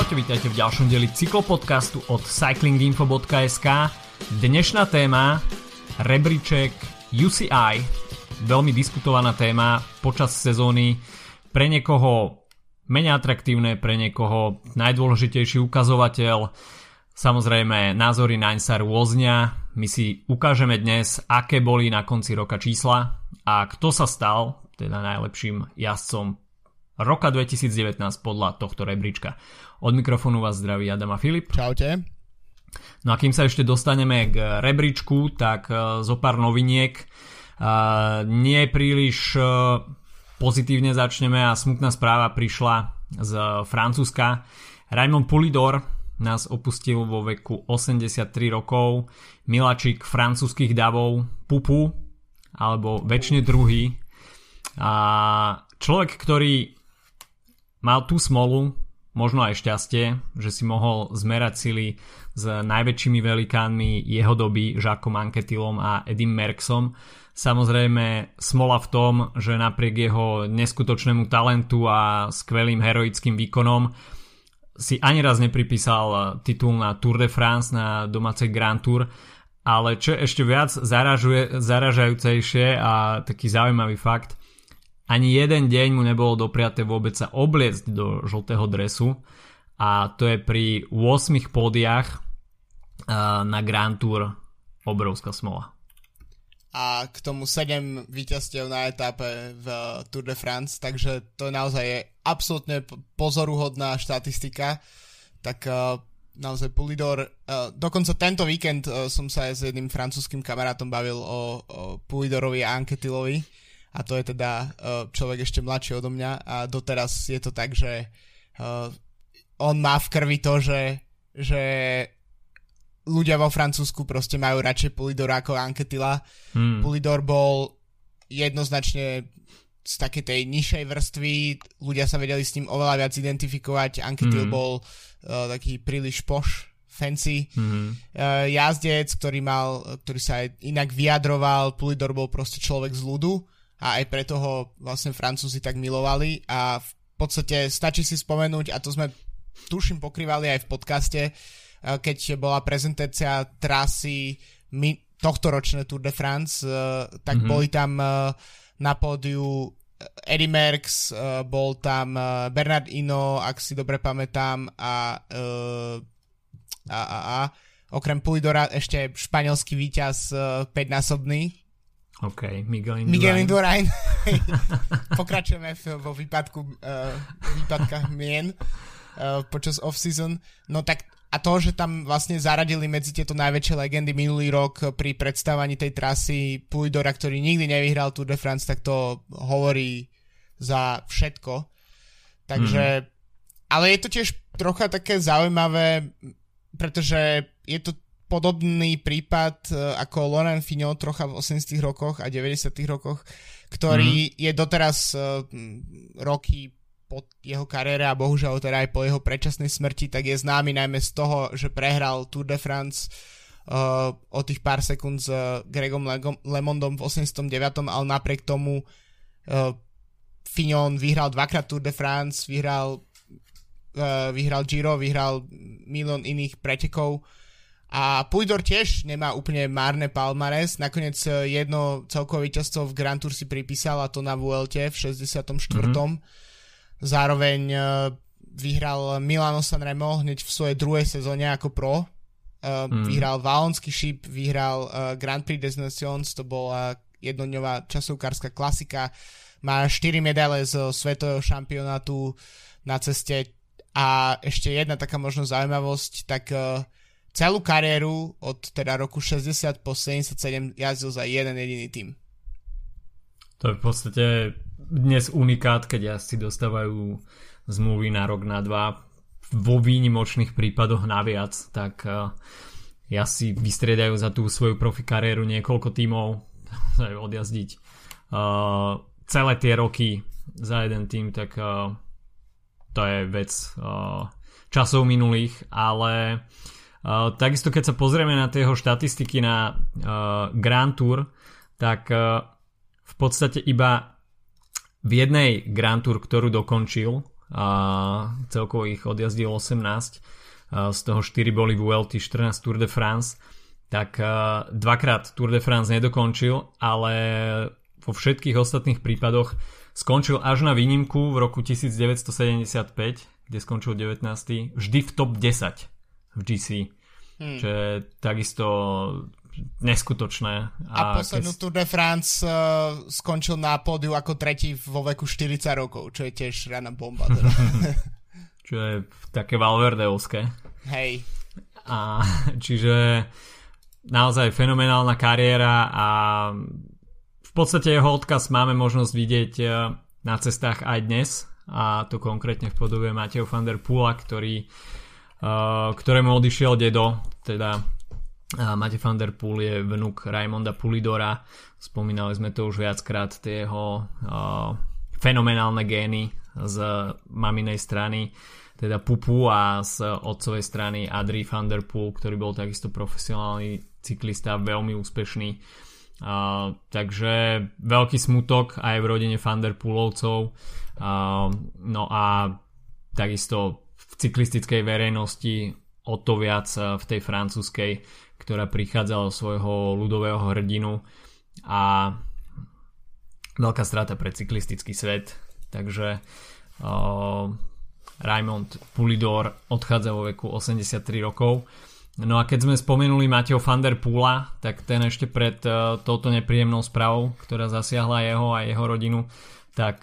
Čaute, vítajte v ďalšom dieli cyklopodcastu od cyclinginfo.sk. Dnešná téma rebríček UCI, veľmi diskutovaná téma počas sezóny, pre niekoho menej atraktívne, pre niekoho najdôležitejší ukazovateľ. Samozrejme, názory naň sa rôznia. My si ukážeme dnes, aké boli na konci roka čísla a kto sa stal teda najlepším jazdcom roka 2019 podľa tohto rebríčka. Od mikrofónu vás zdraví Adam a Filip. Čaute. No a kým sa ešte dostaneme k rebríčku, tak uh, zo pár noviniek. Uh, nie príliš uh, pozitívne začneme a smutná správa prišla z Francúzska. Raymond Pulidor nás opustil vo veku 83 rokov. Milačik francúzskych davov Pupu, alebo väčšine druhý. A človek, ktorý Mal tú smolu, možno aj šťastie, že si mohol zmerať sily s najväčšími velikánmi jeho doby, Žakom Anketilom a Edim Merksom. Samozrejme smola v tom, že napriek jeho neskutočnému talentu a skvelým heroickým výkonom si ani raz nepripísal titul na Tour de France, na domácej Grand Tour, ale čo ešte viac zaražajúcejšie a taký zaujímavý fakt, ani jeden deň mu nebolo dopriaté vôbec sa obliecť do žltého dresu a to je pri 8 pódiach na Grand Tour obrovská smola. A k tomu 7 víťazstiev na etápe v Tour de France, takže to naozaj je absolútne pozoruhodná štatistika. Tak naozaj Pulidor, dokonca tento víkend som sa aj s jedným francúzským kamarátom bavil o, o Pulidorovi a Anketilovi a to je teda uh, človek ešte mladší odo mňa a doteraz je to tak, že uh, on má v krvi to, že, že ľudia vo Francúzsku proste majú radšej Pulidora ako Anketila. Hmm. Pulidor bol jednoznačne z takej tej nižšej vrstvy, ľudia sa vedeli s ním oveľa viac identifikovať, Anketil hmm. bol uh, taký príliš poš, fancy mm-hmm. uh, jazdec, ktorý mal, ktorý sa aj inak vyjadroval, Pulidor bol proste človek z ľudu a aj preto ho vlastne Francúzi tak milovali a v podstate stačí si spomenúť, a to sme tuším pokrývali aj v podcaste, eh, keď bola prezentácia trasy tohto ročné Tour de France, eh, tak mm-hmm. boli tam eh, na pódiu Eddie Merckx, bol tam Bernard Ino, ak si dobre pamätám, a, a, a, a okrem Pulidora ešte španielský víťaz 5-násobný, OK, Miguel Indurain. Miguel Indurain. Pokračujeme v, vo výpadku, uh, výpadkách mien uh, počas off-season. No tak a to, že tam vlastne zaradili medzi tieto najväčšie legendy minulý rok pri predstavovaní tej trasy Puidora, ktorý nikdy nevyhral Tour de France, tak to hovorí za všetko. Takže, mm. ale je to tiež trocha také zaujímavé, pretože je to podobný prípad e, ako Loren Fignon trocha v 80 rokoch a 90 rokoch, ktorý mm. je doteraz uh, roky po jeho kariére a bohužiaľ teda aj po jeho predčasnej smrti, tak je známy najmä z toho, že prehral Tour de France uh, o tých pár sekúnd s uh, Gregom Lemondom v 89. ale napriek tomu uh, Fignon vyhral dvakrát Tour de France, vyhral, uh, vyhral Giro, vyhral milión iných pretekov a Pujdor tiež nemá úplne márne palmares, nakoniec e, jedno celkové víťazstvo v Grand Tour si pripísal a to na VLT v 64. Mm-hmm. Zároveň uh, vyhral Milano Sanremo hneď v svojej druhej sezóne ako pro. Uh, mm. Vyhral Valonský šíp, vyhral Grand Prix des Nations, to bola jednodňová časovkárska klasika. Má 4 medaile z svetového šampionátu na ceste a ešte jedna taká možno zaujímavosť, tak uh, celú kariéru od teda roku 60 po 77 jazdil za jeden jediný tým. To je v podstate dnes unikát, keď jazdci dostávajú zmluvy na rok, na dva vo výnimočných prípadoch naviac, tak uh, ja si vystriedajú za tú svoju profi kariéru niekoľko tímov odjazdiť uh, celé tie roky za jeden tým, tak uh, to je vec časov minulých, ale Uh, takisto keď sa pozrieme na jeho štatistiky na uh, Grand Tour, tak uh, v podstate iba v jednej Grand Tour, ktorú dokončil, a celkovo ich odjazdil 18, z toho 4 boli v ULT, 14 Tour de France, tak dvakrát Tour de France nedokončil, ale vo všetkých ostatných prípadoch skončil až na výnimku v roku 1975, kde skončil 19. vždy v top 10 v GC. Hmm. Čo je takisto neskutočné. A, a poslednú keď... Tour de France uh, skončil na pódiu ako tretí vo veku 40 rokov, čo je tiež rána bomba. Teda. čo je také Valverdeovské. Hej. A, čiže naozaj fenomenálna kariéra a v podstate jeho odkaz máme možnosť vidieť e, na cestách aj dnes a to konkrétne v podobe Mateo van der Pula, ktorý, uh, ktorému odišiel dedo, teda uh, Matej van der Poel je vnuk Raimonda Pulidora, spomínali sme to už viackrát, tie jeho uh, fenomenálne gény z maminej strany, teda Pupu a z otcovej strany Adri van der Poel, ktorý bol takisto profesionálny cyklista, veľmi úspešný Uh, takže veľký smutok aj v rodine Fanderpoolovcov. Uh, no a takisto cyklistickej verejnosti o to viac v tej francúzskej, ktorá prichádzala svojho ľudového hrdinu a veľká strata pre cyklistický svet. Takže uh, Raymond Pulidor odchádza vo veku 83 rokov. No a keď sme spomenuli Mateo van der Pula, tak ten ešte pred uh, touto nepríjemnou správou, ktorá zasiahla jeho a jeho rodinu, tak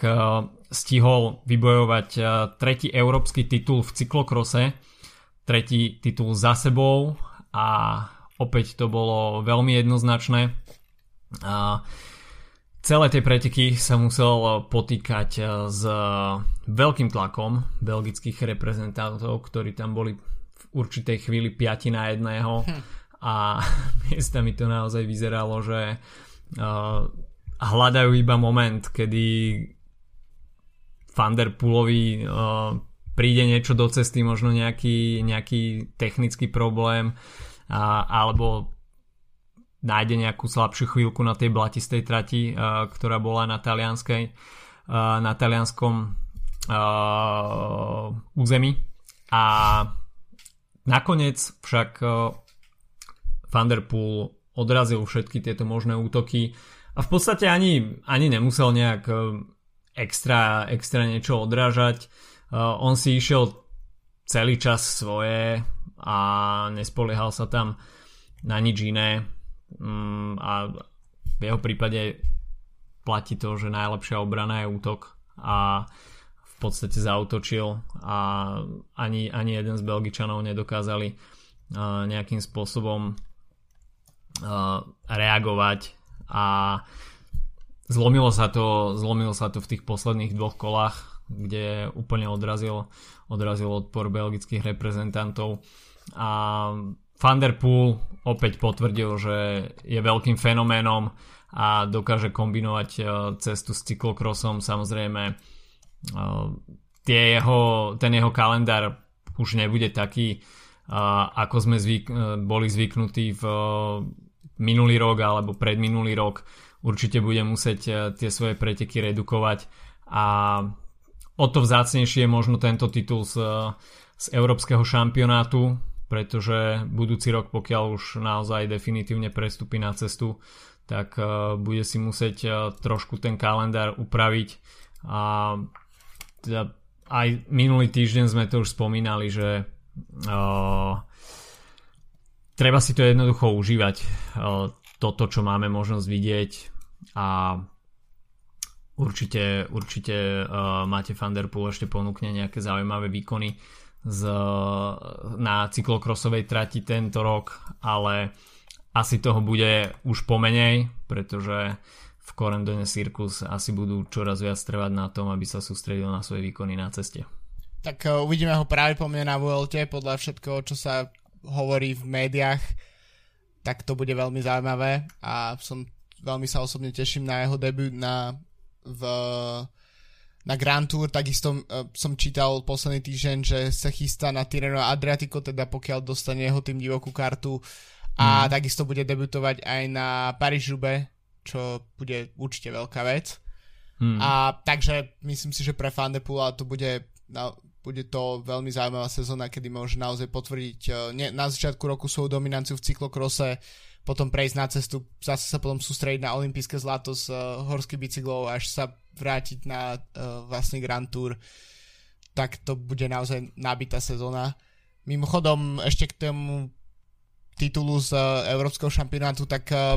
stihol vybojovať uh, tretí európsky titul v cyklokrose, tretí titul za sebou a opäť to bolo veľmi jednoznačné. Uh, celé tie preteky sa musel potýkať s veľkým tlakom belgických reprezentantov, ktorí tam boli určitej chvíli 5 na jedného hm. a mi to naozaj vyzeralo, že uh, hľadajú iba moment, kedy Vanderpoolovi uh, príde niečo do cesty, možno nejaký, nejaký technický problém a, alebo nájde nejakú slabšiu chvíľku na tej blatistej trati, uh, ktorá bola na talianskej uh, na talianskom uh, území. A Nakoniec však eh, Poel odrazil všetky tieto možné útoky a v podstate ani, ani nemusel nejak eh, extra, extra niečo odrážať. Eh, on si išiel celý čas svoje a nespoliehal sa tam na nič iné mm, a v jeho prípade platí to, že najlepšia obrana je útok a v podstate zautočil a ani, ani jeden z Belgičanov nedokázali uh, nejakým spôsobom uh, reagovať a zlomilo sa to, zlomilo sa to v tých posledných dvoch kolách, kde úplne odrazil, odrazil odpor belgických reprezentantov a Van der Poel opäť potvrdil, že je veľkým fenoménom a dokáže kombinovať cestu s cyklokrosom samozrejme tie jeho, ten jeho kalendár už nebude taký, ako sme zvyk, boli zvyknutí v minulý rok alebo predminulý rok. Určite bude musieť tie svoje preteky redukovať. A o to vzácnejšie je možno tento titul z, z európskeho šampionátu, pretože budúci rok, pokiaľ už naozaj definitívne prestupí na cestu, tak bude si musieť trošku ten kalendár upraviť. A teda aj minulý týždeň sme to už spomínali, že uh, treba si to jednoducho užívať. Uh, toto, čo máme možnosť vidieť a určite, určite uh, máte Van Der Poel ešte ponúkne nejaké zaujímavé výkony z, na cyklokrosovej trati tento rok, ale asi toho bude už pomenej, pretože v Corendone Circus asi budú čoraz viac trvať na tom, aby sa sústredil na svoje výkony na ceste. Tak uh, uvidíme ho práve po mne na VLT, podľa všetkoho, čo sa hovorí v médiách, tak to bude veľmi zaujímavé a som veľmi sa osobne teším na jeho debut na, v, na Grand Tour, takisto uh, som čítal posledný týždeň, že sa chystá na Tireno Adriatico, teda pokiaľ dostane jeho tým divokú kartu a mm. takisto bude debutovať aj na Paríž-Roubaix čo bude určite veľká vec. Hmm. A takže myslím si, že pre Fandepula to bude bude to veľmi zaujímavá sezóna, kedy môže naozaj potvrdiť uh, ne, na začiatku roku svoju dominanciu v cyklokrose, potom prejsť na cestu, zase sa potom sústrediť na olympijské zlato z uh, horských bicyklov, až sa vrátiť na uh, vlastný Grand Tour, tak to bude naozaj nabitá sezóna. Mimochodom, ešte k tomu titulu z uh, Európskeho šampionátu, tak uh,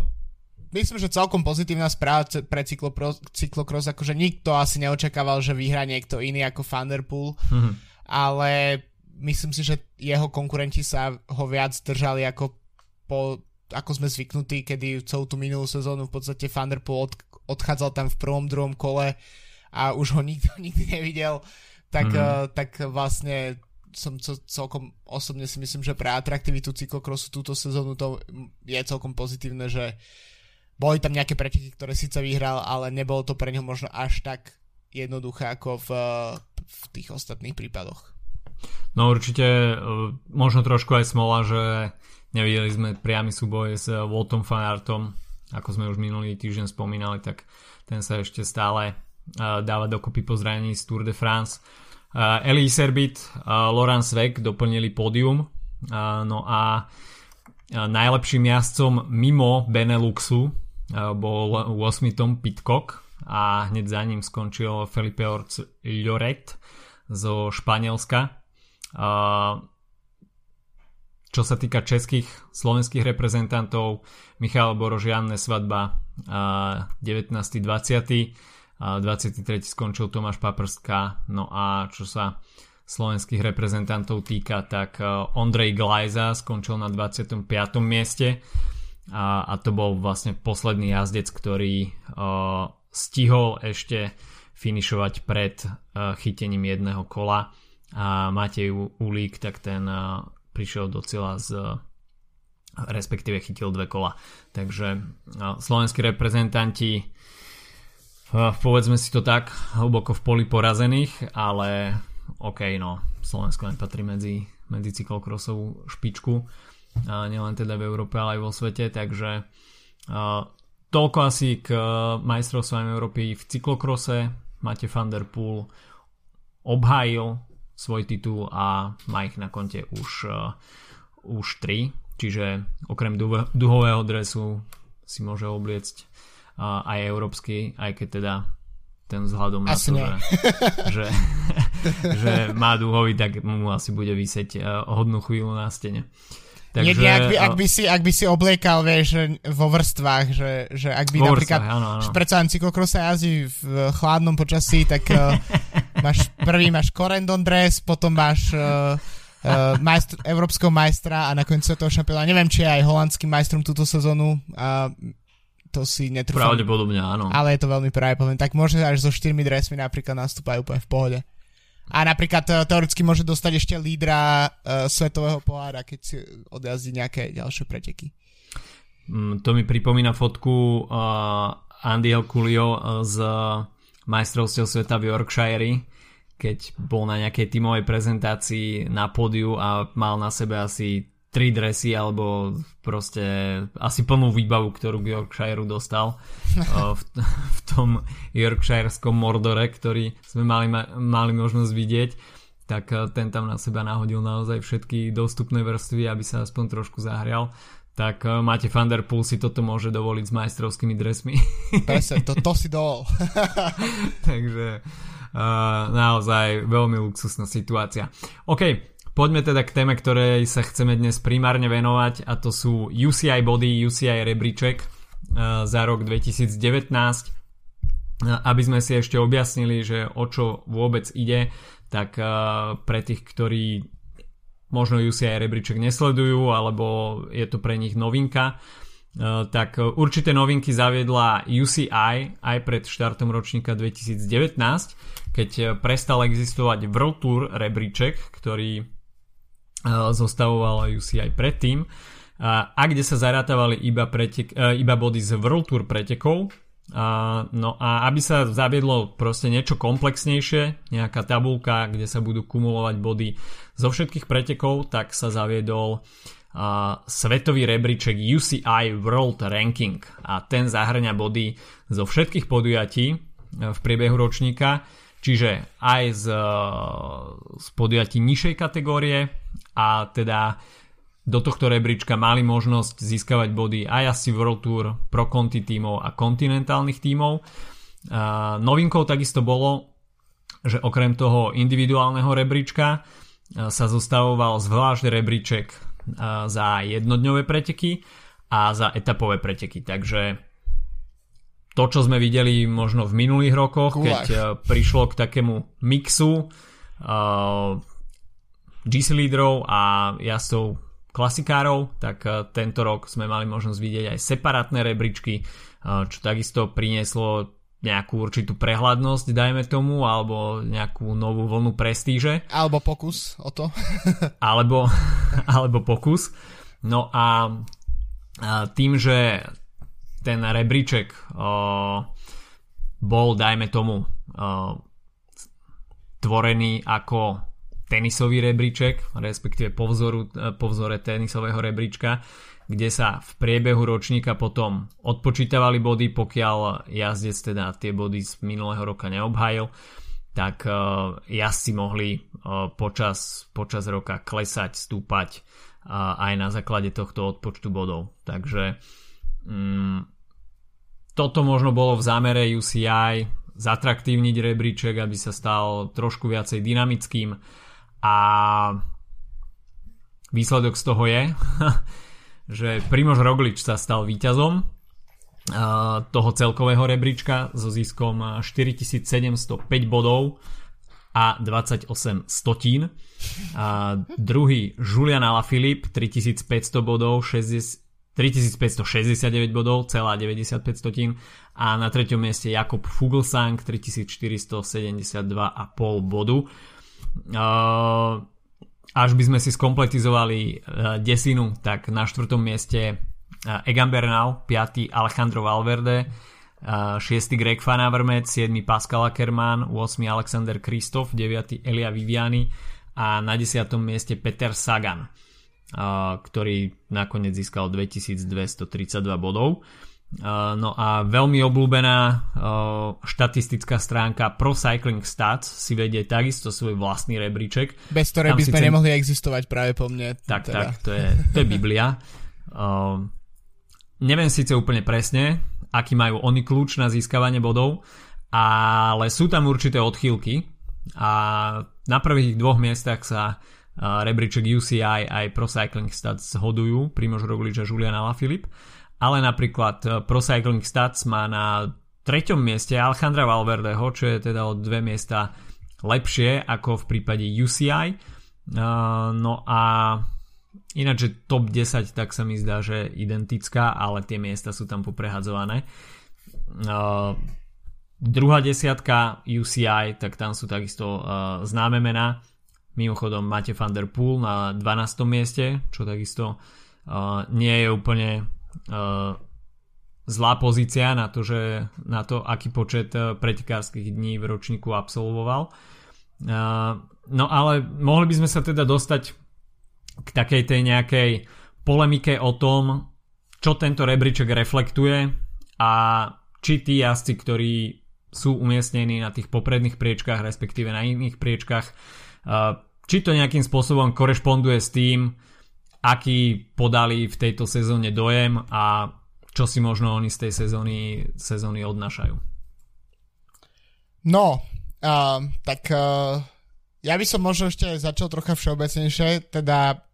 myslím, že celkom pozitívna správa pre cyklopros, cyklokros, akože nikto asi neočakával, že vyhrá niekto iný ako Thunderpool, mm-hmm. ale myslím si, že jeho konkurenti sa ho viac držali ako po ako sme zvyknutí, kedy celú tú minulú sezónu v podstate Thunderpool od, odchádzal tam v prvom, druhom kole a už ho nikto nikdy nevidel, tak, mm-hmm. uh, tak vlastne som co, celkom osobne si myslím, že pre atraktivitu cyklokrosu túto sezónu to je celkom pozitívne, že boli tam nejaké preteky, ktoré síce vyhral, ale nebolo to pre neho možno až tak jednoduché ako v, v tých ostatných prípadoch. No určite e, možno trošku aj smola, že Nevideli sme priamy súboj s Waltom Fanartom, ako sme už minulý týždeň spomínali, tak ten sa ešte stále dáva dokopy po zranení z Tour de France. Eli Serbit, Laurent Svek doplnili pódium, no a najlepším jazdcom mimo Beneluxu bol 8. Tom Pitcock a hneď za ním skončil Felipe Orc Lloret zo Španielska. Čo sa týka českých, slovenských reprezentantov, Michal Borožian svadba 19.20. 23. skončil Tomáš Paprská. No a čo sa slovenských reprezentantov týka, tak Ondrej Glajza skončil na 25. mieste a, a to bol vlastne posledný jazdec, ktorý uh, stihol ešte finišovať pred uh, chytením jedného kola a Matej Ulík, tak ten uh, prišiel do cieľa z respektíve chytil dve kola. Takže slovenskí reprezentanti povedzme si to tak hlboko v poli porazených, ale OK, no Slovensko nepatrí medzi, medzi cyklokrosovú špičku nielen teda v Európe, ale aj vo svete, takže uh, toľko asi k majstrovstvám Európy v cyklokrose. Máte van der Poel obhájil svoj titul a má ich na konte už, uh, už 3, čiže okrem duhového dresu si môže obliecť uh, aj európsky, aj keď teda ten vzhľadom na to, že, že, že má duhový, tak mu asi bude vysieť uh, hodnú chvíľu na stene. Takže, Nie, ak, by, ak, by si, ak by si obliekal, vieš, vo vrstvách, že, že ak by vo napríklad, vrstvách, áno, áno. predsa len cyklokrosa jazdí v chladnom počasí, tak uh, máš, prvý máš korendon dress, potom máš uh, uh, majstr, európskeho majstra a nakoniec toho šampióna. Neviem, či je aj holandským majstrom túto sezónu a to si netrúfam. Pravdepodobne áno. Ale je to veľmi pravdepodobné. Tak možno až so štyrmi dresmi napríklad nastúpajú úplne v pohode. A napríklad e, teoreticky môže dostať ešte lídra uh, svetového pohára, keď si odjazdí nejaké ďalšie preteky. Mm, to mi pripomína fotku uh, Andyho Culio z majstrovstiev sveta v Yorkshire, keď bol na nejakej tímovej prezentácii na pódiu a mal na sebe asi tri dresy alebo proste asi plnú výbavu, ktorú k Yorkshireu dostal v, v tom Yorkshireskom Mordore, ktorý sme mali, mali možnosť vidieť tak ten tam na seba nahodil naozaj všetky dostupné vrstvy, aby sa aspoň trošku zahrial tak máte Van Der Poel si toto môže dovoliť s majstrovskými dresmi. Presne, to, to si dovol. Takže uh, naozaj veľmi luxusná situácia. OK, Poďme teda k téme, ktorej sa chceme dnes primárne venovať a to sú UCI Body, UCI rebríček eh, za rok 2019 eh, aby sme si ešte objasnili, že o čo vôbec ide, tak eh, pre tých, ktorí možno UCI rebríček nesledujú, alebo je to pre nich novinka, tak určité novinky zaviedla UCI aj pred štartom ročníka 2019, keď prestal existovať World Tour rebríček, ktorý zostavovala si aj predtým. A kde sa zarátavali iba, pretek, e, iba body z World Tour pretekov. A, no a aby sa zaviedlo proste niečo komplexnejšie, nejaká tabulka, kde sa budú kumulovať body zo všetkých pretekov, tak sa zaviedol a, svetový rebríček UCI World Ranking. A ten zahrňa body zo všetkých podujatí e, v priebehu ročníka čiže aj z, z podujatí nižšej kategórie a teda do tohto rebríčka mali možnosť získavať body aj asi World Tour, Pro Conti tímov a kontinentálnych tímov. Novinkou takisto bolo, že okrem toho individuálneho rebríčka sa zostavoval zvlášť rebríček za jednodňové preteky a za etapové preteky. Takže to, čo sme videli možno v minulých rokoch, Kulách. keď prišlo k takému mixu uh, GC lídrov a jazdcov klasikárov, tak eh, tento rok sme mali možnosť vidieť aj separátne rebríčky, eh, čo takisto prinieslo nejakú určitú prehľadnosť, dajme tomu, alebo nejakú novú vlnu prestíže. Alebo pokus o to. alebo, alebo pokus. No a tým, že ten rebríček bol, dajme tomu, tvorený ako tenisový rebríček, respektíve po, vzoru, e, po vzore tenisového rebríčka, kde sa v priebehu ročníka potom odpočítavali body, pokiaľ jazdec teda tie body z minulého roka neobhajil, tak uh, jazdci mohli uh, počas, počas roka klesať, stúpať uh, aj na základe tohto odpočtu bodov. Takže um, toto možno bolo v zámere UCI zatraktívniť rebríček, aby sa stal trošku viacej dynamickým a výsledok z toho je, že Primož Roglič sa stal víťazom toho celkového rebríčka so ziskom 4705 bodov a 28 stotín. A druhý Julian Alaphilippe 3500 bodov, 60, 3569 bodov, celá 95 stotín a na treťom mieste Jakob Fuglsang 3472,5 bodu. Až by sme si skompletizovali uh, desinu, tak na štvrtom mieste uh, Egan Bernal, 5. Alejandro Valverde, 6. Greg Van Avermaet, 7. Pascal Ackermann, 8. Alexander Kristof, 9. Elia Viviani a na 10. mieste Peter Sagan, ktorý nakoniec získal 2232 bodov. No a veľmi obľúbená štatistická stránka Pro Cycling Stats si vedie takisto svoj vlastný rebríček. Bez ktorej by sme cen... nemohli existovať práve po mne. Tak, teda. tak, to je, to je Biblia. Uh, neviem síce úplne presne, aký majú oni kľúč na získavanie bodov, ale sú tam určité odchýlky a na prvých dvoch miestach sa uh, rebríček UCI aj Pro Cycling Stats zhodujú, Primož Roglič a Julian Alaphilippe ale napríklad eh, Pro Cycling Stats má na treťom mieste Alejandra Valverdeho, čo je teda o dve miesta lepšie ako v prípade UCI. Eh, no a ináč, že top 10 tak sa mi zdá, že identická, ale tie miesta sú tam poprehadzované. Uh, druhá desiatka UCI, tak tam sú takisto známe mená. Mimochodom máte Van Der Poel na 12. mieste, čo takisto uh, nie je úplne uh, zlá pozícia na to, že, na to aký počet uh, pretekárskych dní v ročníku absolvoval. Uh, no ale mohli by sme sa teda dostať k takej tej nejakej polemike o tom, čo tento rebríček reflektuje a či tí jazdci, ktorí sú umiestnení na tých popredných priečkách, respektíve na iných priečkách, či to nejakým spôsobom korešponduje s tým, aký podali v tejto sezóne dojem a čo si možno oni z tej sezóny, sezóny odnášajú. No, uh, tak uh, ja by som možno ešte začal trocha všeobecnejšie, teda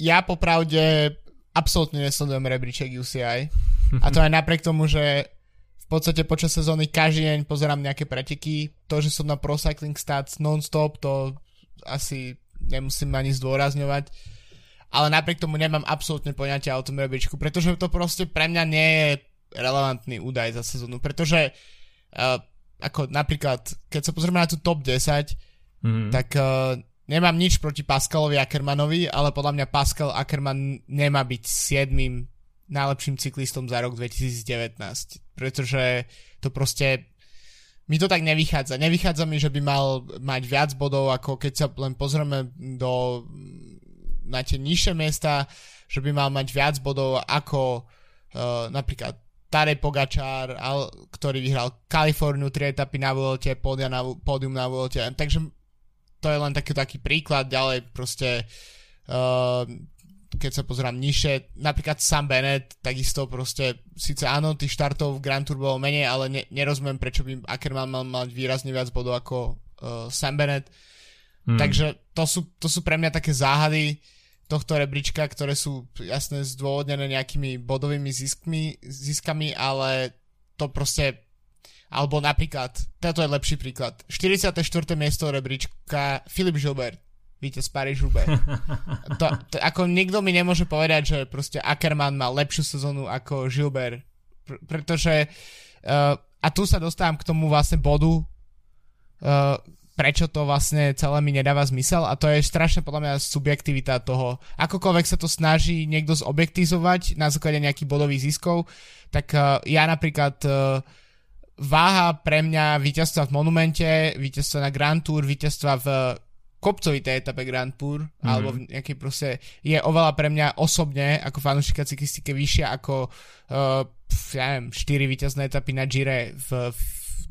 ja popravde absolútne nesledujem rebríček UCI a to aj napriek tomu, že v podstate počas sezóny každý deň pozerám nejaké preteky, to, že som na Pro Cycling Stats non-stop, to asi nemusím ani zdôrazňovať ale napriek tomu nemám absolútne poňatia o tom rebríčku, pretože to proste pre mňa nie je relevantný údaj za sezónu, pretože uh, ako napríklad, keď sa pozrieme na tú top 10, mm. tak uh, nemám nič proti Pascalovi Ackermanovi, ale podľa mňa Pascal Ackerman nemá byť 7 najlepším cyklistom za rok 2019, pretože to proste mi to tak nevychádza. Nevychádza mi, že by mal mať viac bodov, ako keď sa len pozrieme do na tie nižšie miesta, že by mal mať viac bodov ako uh, napríklad Tadej Pogačár, ktorý vyhral Kaliforniu, tri etapy na Vuelte, na, pódium na Vuelte, takže to je len taký, taký príklad, ďalej proste uh, keď sa pozerám nižšie, napríklad Sam Bennett, takisto proste, síce áno, tých štartov v Grand Tour bolo menej, ale ne, nerozumiem, prečo by Ackerman mal mať výrazne viac bodov ako uh, Sam Bennett. Hmm. Takže to sú, to sú pre mňa také záhady tohto rebríčka, ktoré sú jasne zdôvodnené nejakými bodovými ziskmi, ziskami, ale to proste alebo napríklad, toto je lepší príklad, 44. miesto rebríčka Filip Gilbert, víte, z Paris Roubaix. To, to, ako nikto mi nemôže povedať, že proste Ackermann má lepšiu sezónu ako Gilbert, pr- pretože uh, a tu sa dostávam k tomu vlastne bodu, uh, prečo to vlastne celé mi nedáva zmysel a to je strašne podľa mňa subjektivita toho. Akokoľvek sa to snaží niekto zobektizovať na základe nejakých bodových ziskov, tak uh, ja napríklad uh, váha pre mňa víťazstva v Monumente, víťazstva na Grand Tour, víťazstva v kopcovitej etape Grand Tour, mm-hmm. alebo v nejakej proste, je oveľa pre mňa osobne, ako fanúšika cyklistike, vyššia ako uh, ja neviem, 4 víťazné etapy na Gire v, v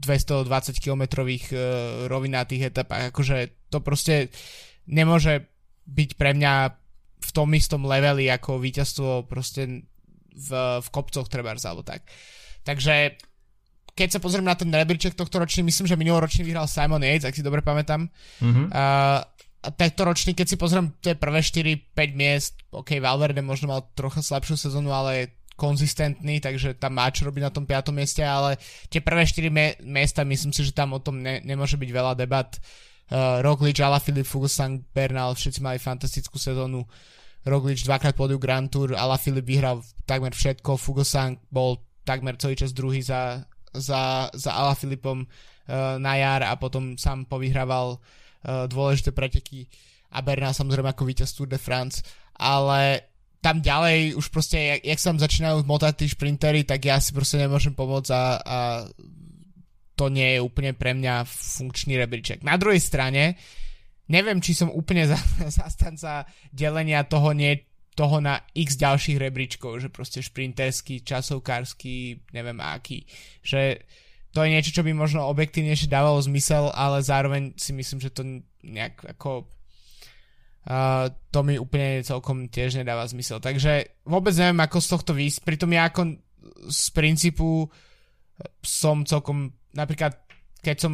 220 kilometrových uh, rovinatých etapách. Akože to proste nemôže byť pre mňa v tom istom leveli ako víťazstvo proste v, v kopcoch trebárs alebo tak. Takže keď sa pozriem na ten rebríček tohto ročný, myslím, že minuloročný vyhral Simon Yates, ak si dobre pamätám. Mm-hmm. Uh, a tento ročný, keď si pozriem tie prvé 4-5 miest, ok, Valverde možno mal trocha slabšiu sezónu, ale je konzistentný, takže tam má čo robiť na tom 5. mieste, ale tie prvé 4 me- miesta, myslím si, že tam o tom ne- nemôže byť veľa debat. Uh, Roglic, Alaphilippe, Fuglsang, Bernal, všetci mali fantastickú sezónu. Roglic dvakrát podiu Grand Tour, Alaphilippe vyhral takmer všetko, Fuglsang bol takmer celý čas druhý za, za, za Alaphilippom uh, na jar a potom sám povyhrával uh, dôležité preteky a Bernal samozrejme ako víťaz Tour de France, ale tam ďalej už proste, jak, jak sa tam začínajú motať tí šprintery, tak ja si proste nemôžem pomôcť a, a to nie je úplne pre mňa funkčný rebríček. Na druhej strane, neviem, či som úplne za, zastanca delenia toho, nie, toho na x ďalších rebríčkov, že proste šprinterský, časovkársky, neviem aký. Že to je niečo, čo by možno objektívnejšie dávalo zmysel, ale zároveň si myslím, že to nejak ako Uh, to mi úplne celkom tiež nedáva zmysel. Takže vôbec neviem, ako z tohto výsť. Pritom ja ako z princípu som celkom, napríklad keď som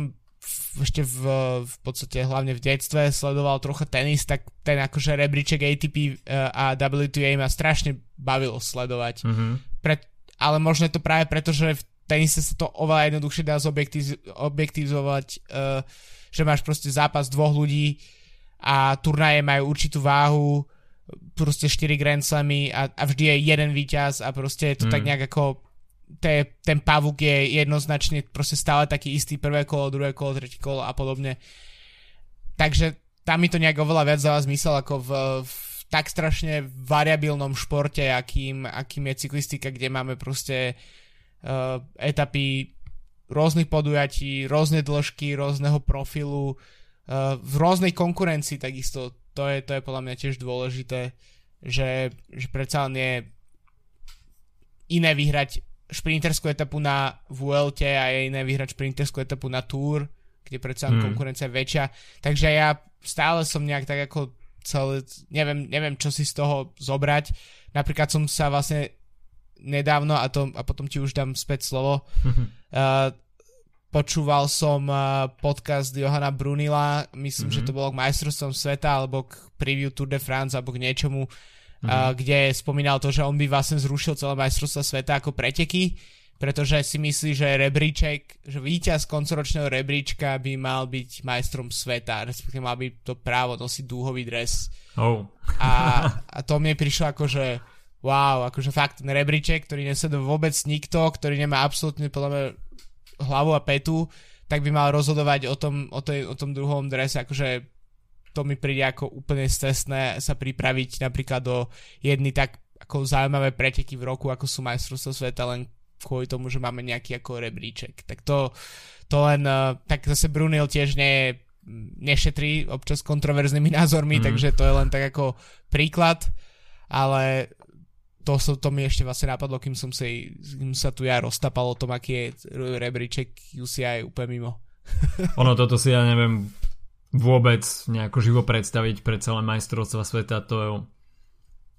ešte v, v podstate hlavne v detstve sledoval trocha tenis, tak ten akože rebríček ATP a WTA ma strašne bavilo sledovať. Mm-hmm. Pre, ale možno je to práve preto, že v tenise sa to oveľa jednoduchšie dá zobjektivizovať, uh, že máš proste zápas dvoch ľudí, a turnaje majú určitú váhu, proste 4 Grand Slamy a, a vždy je jeden víťaz a proste je to mm. tak nejak ako te, ten pavuk je jednoznačne proste stále taký istý prvé kolo, druhé kolo, tretí kolo a podobne. Takže tam mi to nejak oveľa viac dáva zmysel ako v, v tak strašne variabilnom športe, akým, akým je cyklistika, kde máme proste uh, etapy rôznych podujatí, rôzne dĺžky, rôzneho profilu, Eh, v rôznej konkurencii takisto, to je, to je podľa mňa tiež dôležité, že, že predsa len je iné vyhrať šprinterskú etapu na VLT a je iné vyhrať šprinterskú etapu na Tour, kde predsa mm. konkurencia je väčšia. Takže ja stále som nejak tak ako celé, neviem, neviem čo si z toho zobrať. Napríklad som sa vlastne nedávno, a, to, a potom ti už dám späť slovo, mm-hmm. uh, počúval som uh, podcast Johana Brunila, myslím, mm-hmm. že to bolo k majstrovstvom sveta alebo k preview Tour de France alebo k niečomu, mm-hmm. uh, kde spomínal to, že on by vlastne zrušil celé majstrovstvo sveta ako preteky, pretože si myslí, že rebríček, že víťaz koncoročného rebríčka by mal byť majstrom sveta, respektíve mal by to právo nosiť dúhový dres. Oh. a, a to mi prišlo ako, že wow, akože fakt ten rebríček, ktorý nesleduje vôbec nikto, ktorý nemá absolútne podľa mňa hlavu a petu, tak by mal rozhodovať o tom, o, tej, o tom druhom drese, akože to mi príde ako úplne stresné sa pripraviť napríklad do jedny tak ako zaujímavé preteky v roku, ako sú majstrovstvo sveta, len kvôli tomu, že máme nejaký ako rebríček. Tak to, to len, uh, tak zase Brunil tiež nie, nešetrí občas kontroverznými názormi, mm. takže to je len tak ako príklad, ale to, to mi ešte vlastne napadlo, kým som sa, kým sa tu ja roztapal o tom, aký je rebríček UCI úplne mimo. ono toto si ja neviem vôbec nejako živo predstaviť pre celé majstrovstva sveta. To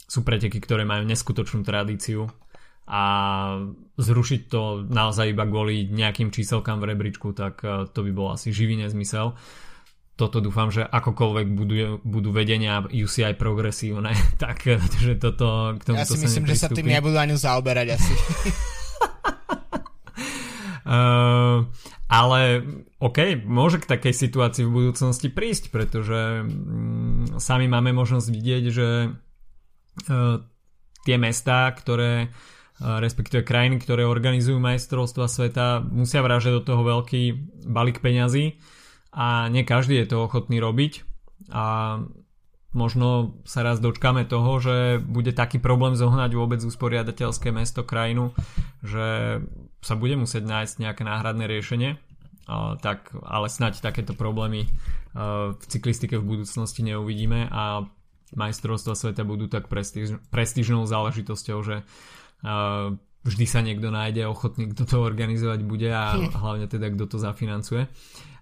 sú preteky, ktoré majú neskutočnú tradíciu a zrušiť to naozaj iba kvôli nejakým číselkám v rebríčku, tak e, to by bol asi živý nezmysel. Toto dúfam, že akokoľvek budú, budú vedenia UCI progresívne, tak e, že toto k tomu Ja si myslím, že sa tým nebudú ani zaoberať asi. uh, ale OK, môže k takej situácii v budúcnosti prísť, pretože um, sami máme možnosť vidieť, že uh, tie mestá, ktoré respektíve krajiny, ktoré organizujú majstrovstva sveta, musia vrážať do toho veľký balík peňazí a nie každý je to ochotný robiť. A možno sa raz dočkáme toho, že bude taký problém zohnať vôbec usporiadateľské mesto krajinu, že sa bude musieť nájsť nejaké náhradné riešenie. Uh, tak, ale snať takéto problémy uh, v cyklistike v budúcnosti neuvidíme a majstrovstva sveta budú tak prestíž, prestížnou záležitosťou, že vždy sa niekto nájde ochotný, kto to organizovať bude a hlavne teda kto to zafinancuje.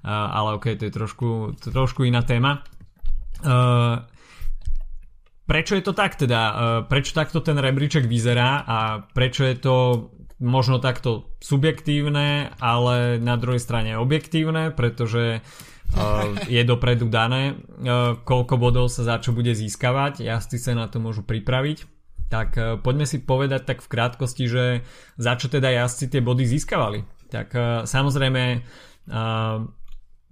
Ale ok, to je trošku, trošku iná téma. Prečo je to tak teda? Prečo takto ten rebríček vyzerá a prečo je to možno takto subjektívne, ale na druhej strane objektívne, pretože je dopredu dané, koľko bodov sa za čo bude získavať, jazdci sa na to môžu pripraviť tak poďme si povedať tak v krátkosti, že za čo teda jazdci tie body získavali. Tak samozrejme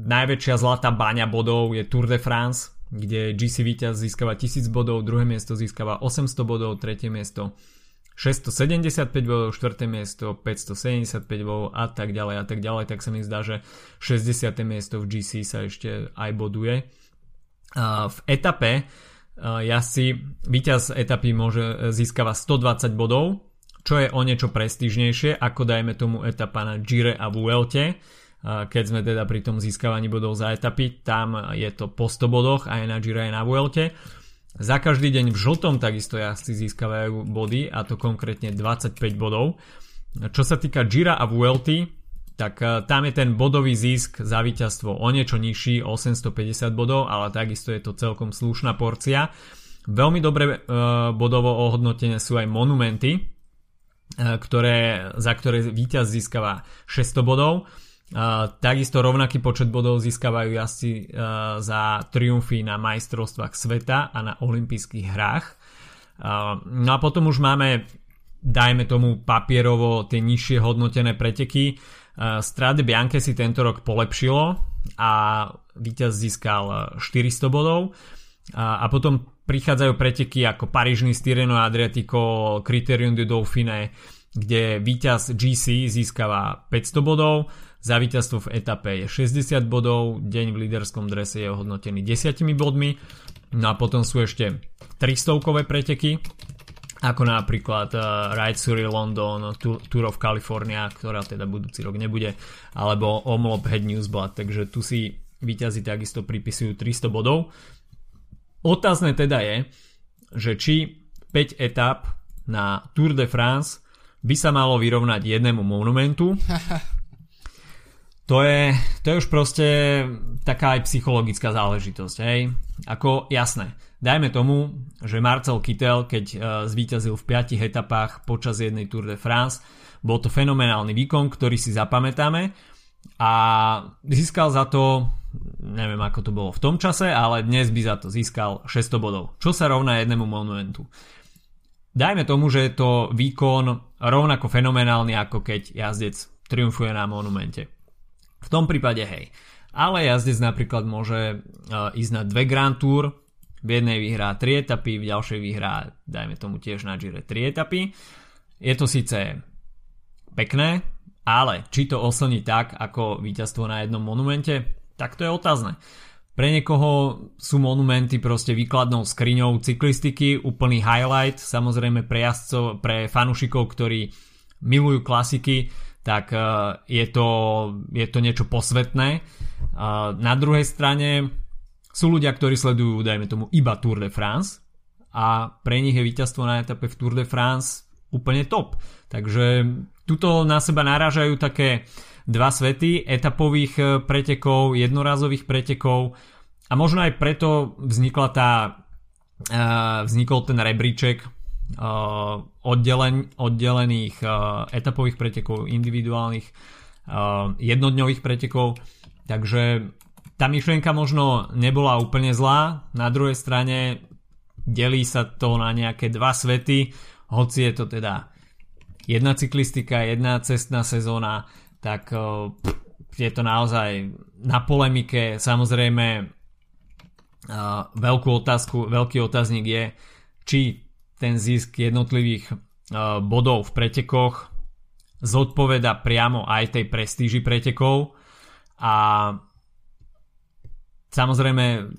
najväčšia zlatá baňa bodov je Tour de France, kde GC víťaz získava 1000 bodov, druhé miesto získava 800 bodov, tretie miesto 675 bodov, štvrté miesto 575 bodov a tak ďalej a tak ďalej, tak sa mi zdá, že 60. miesto v GC sa ešte aj boduje. V etape jazdci, víťaz etapy môže e, získava 120 bodov, čo je o niečo prestížnejšie ako dajme tomu etapa na Gire a Vuelte, keď sme teda pri tom získavaní bodov za etapy, tam je to po 100 bodoch aj na Gire aj na Vuelte. Za každý deň v žltom takisto jazdci získavajú body a to konkrétne 25 bodov. Čo sa týka Gira a Vuelty, tak eh, tam je ten bodový zisk za víťazstvo o niečo nižší, 850 bodov, ale takisto je to celkom slušná porcia. Veľmi dobre e, bodovo ohodnotené sú aj monumenty, e, ktoré, za ktoré víťaz získava 600 bodov. E, takisto rovnaký počet bodov získavajú jazdci e, za triumfy na majstrovstvách sveta a na olympijských hrách. E, no a potom už máme, dajme tomu papierovo, tie nižšie hodnotené preteky, Strade Bianche si tento rok polepšilo a víťaz získal 400 bodov. A, a potom prichádzajú preteky ako Parížny Styreno Adriatico, Criterium de Dauphine, kde víťaz GC získava 500 bodov, za víťazstvo v etape je 60 bodov, deň v líderskom drese je ohodnotený 10 bodmi, no a potom sú ešte 300 kové preteky, ako napríklad uh, Ride Surrey London, Tour of California, ktorá teda budúci rok nebude, alebo Omlop Head Newsblad, takže tu si výťazí takisto pripisujú 300 bodov. Otázne teda je, že či 5 etap na Tour de France by sa malo vyrovnať jednému monumentu. To je, to je už proste taká aj psychologická záležitosť, hej. Ako jasné, Dajme tomu, že Marcel Kittel, keď uh, zvíťazil v 5 etapách počas jednej Tour de France, bol to fenomenálny výkon, ktorý si zapamätáme a získal za to, neviem ako to bolo v tom čase, ale dnes by za to získal 600 bodov, čo sa rovná jednému monumentu. Dajme tomu, že je to výkon rovnako fenomenálny ako keď jazdec triumfuje na monumente. V tom prípade hej. Ale jazdec napríklad môže uh, ísť na dve Grand Tour, v jednej vyhrá 3 etapy, v ďalšej vyhrá, dajme tomu tiež na Gire 3 etapy. Je to síce pekné, ale či to oslní tak, ako víťazstvo na jednom monumente, tak to je otázne. Pre niekoho sú monumenty proste výkladnou skriňou cyklistiky, úplný highlight, samozrejme pre jazdcov, pre fanúšikov, ktorí milujú klasiky, tak eh, je to, je to niečo posvetné. Na druhej strane sú ľudia, ktorí sledujú, dajme tomu, iba Tour de France a pre nich je víťazstvo na etape v Tour de France úplne top. Takže tuto na seba narážajú také dva svety etapových e, pretekov, jednorazových pretekov a možno aj preto vznikla tá e, vznikol ten rebríček e, oddelen, oddelených etapových pretekov, individuálnych jednodňových pretekov. Takže tá myšlienka možno nebola úplne zlá. Na druhej strane delí sa to na nejaké dva svety, hoci je to teda jedna cyklistika, jedna cestná sezóna, tak je to naozaj na polemike. Samozrejme veľkú otázku, veľký otáznik je, či ten zisk jednotlivých bodov v pretekoch zodpoveda priamo aj tej prestíži pretekov a samozrejme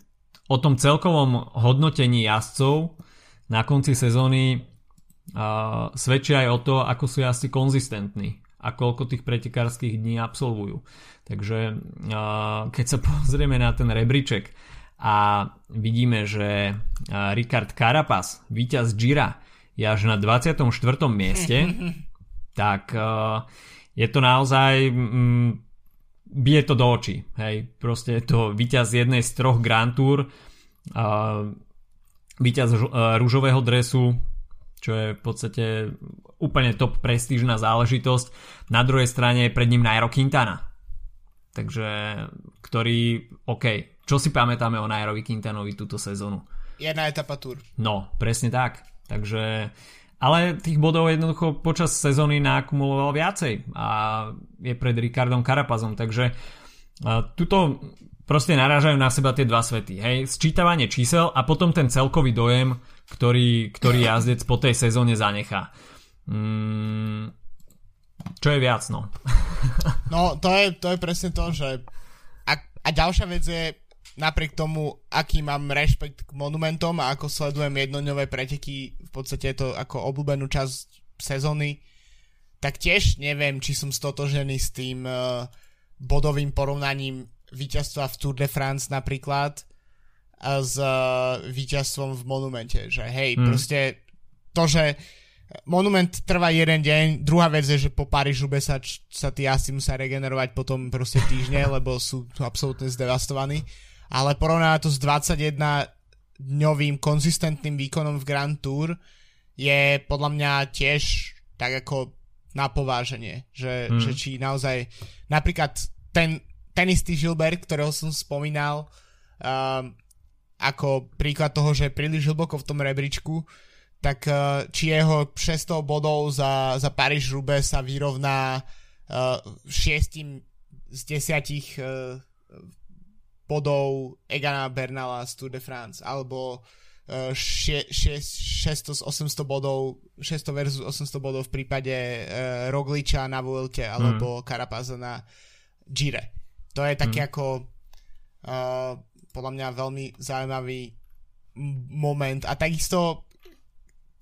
o tom celkovom hodnotení jazdcov na konci sezóny uh, svedčia aj o to, ako sú jazdci konzistentní a koľko tých pretekárskych dní absolvujú. Takže uh, keď sa pozrieme na ten rebríček a vidíme, že Ricard Carapaz, víťaz Gira, je až na 24. mieste, tak je to naozaj mm, bije to do očí. Hej. Proste je to víťaz jednej z troch Grand Tour, víťaz rúžového dresu, čo je v podstate úplne top prestížna záležitosť. Na druhej strane je pred ním Nairo Quintana. Takže, ktorý, OK, čo si pamätáme o Nairovi Quintanovi túto sezónu? Jedna etapa Tour. No, presne tak. Takže ale tých bodov jednoducho počas sezóny naakumuloval viacej a je pred Ricardom Carapazom, takže tuto proste narážajú na seba tie dva svety. Hej, sčítavanie čísel a potom ten celkový dojem, ktorý, ktorý jazdec po tej sezóne zanechá. Mm, čo je viac, no? no, to je, to je presne to, že a, a ďalšia vec je, napriek tomu, aký mám rešpekt k monumentom a ako sledujem jednodňové preteky, v podstate je to ako obľúbenú časť sezóny, tak tiež neviem, či som stotožený s tým uh, bodovým porovnaním víťazstva v Tour de France napríklad a s uh, víťazstvom v monumente. Že hej, mm. proste to, že monument trvá jeden deň, druhá vec je, že po Parížu sa, sa tí asi musia regenerovať potom proste týždne, lebo sú absolútne zdevastovaní ale porovná to s 21 dňovým konzistentným výkonom v Grand Tour je podľa mňa tiež tak ako na pováženie, že, hmm. že či naozaj napríklad ten, ten istý Gilbert, ktorého som spomínal um, ako príklad toho, že je príliš hlboko v tom rebríčku, tak uh, či jeho 600 bodov za, za Paríž Rube sa vyrovná uh, 6 z 10 uh, bodov Egana Bernala z Tour de France, alebo uh, 600 z 800 bodov, 600 versus 800 bodov v prípade uh, Rogliča na Vuelte alebo mm. Carapaza na Gire. To je taký mm. ako uh, podľa mňa veľmi zaujímavý moment a takisto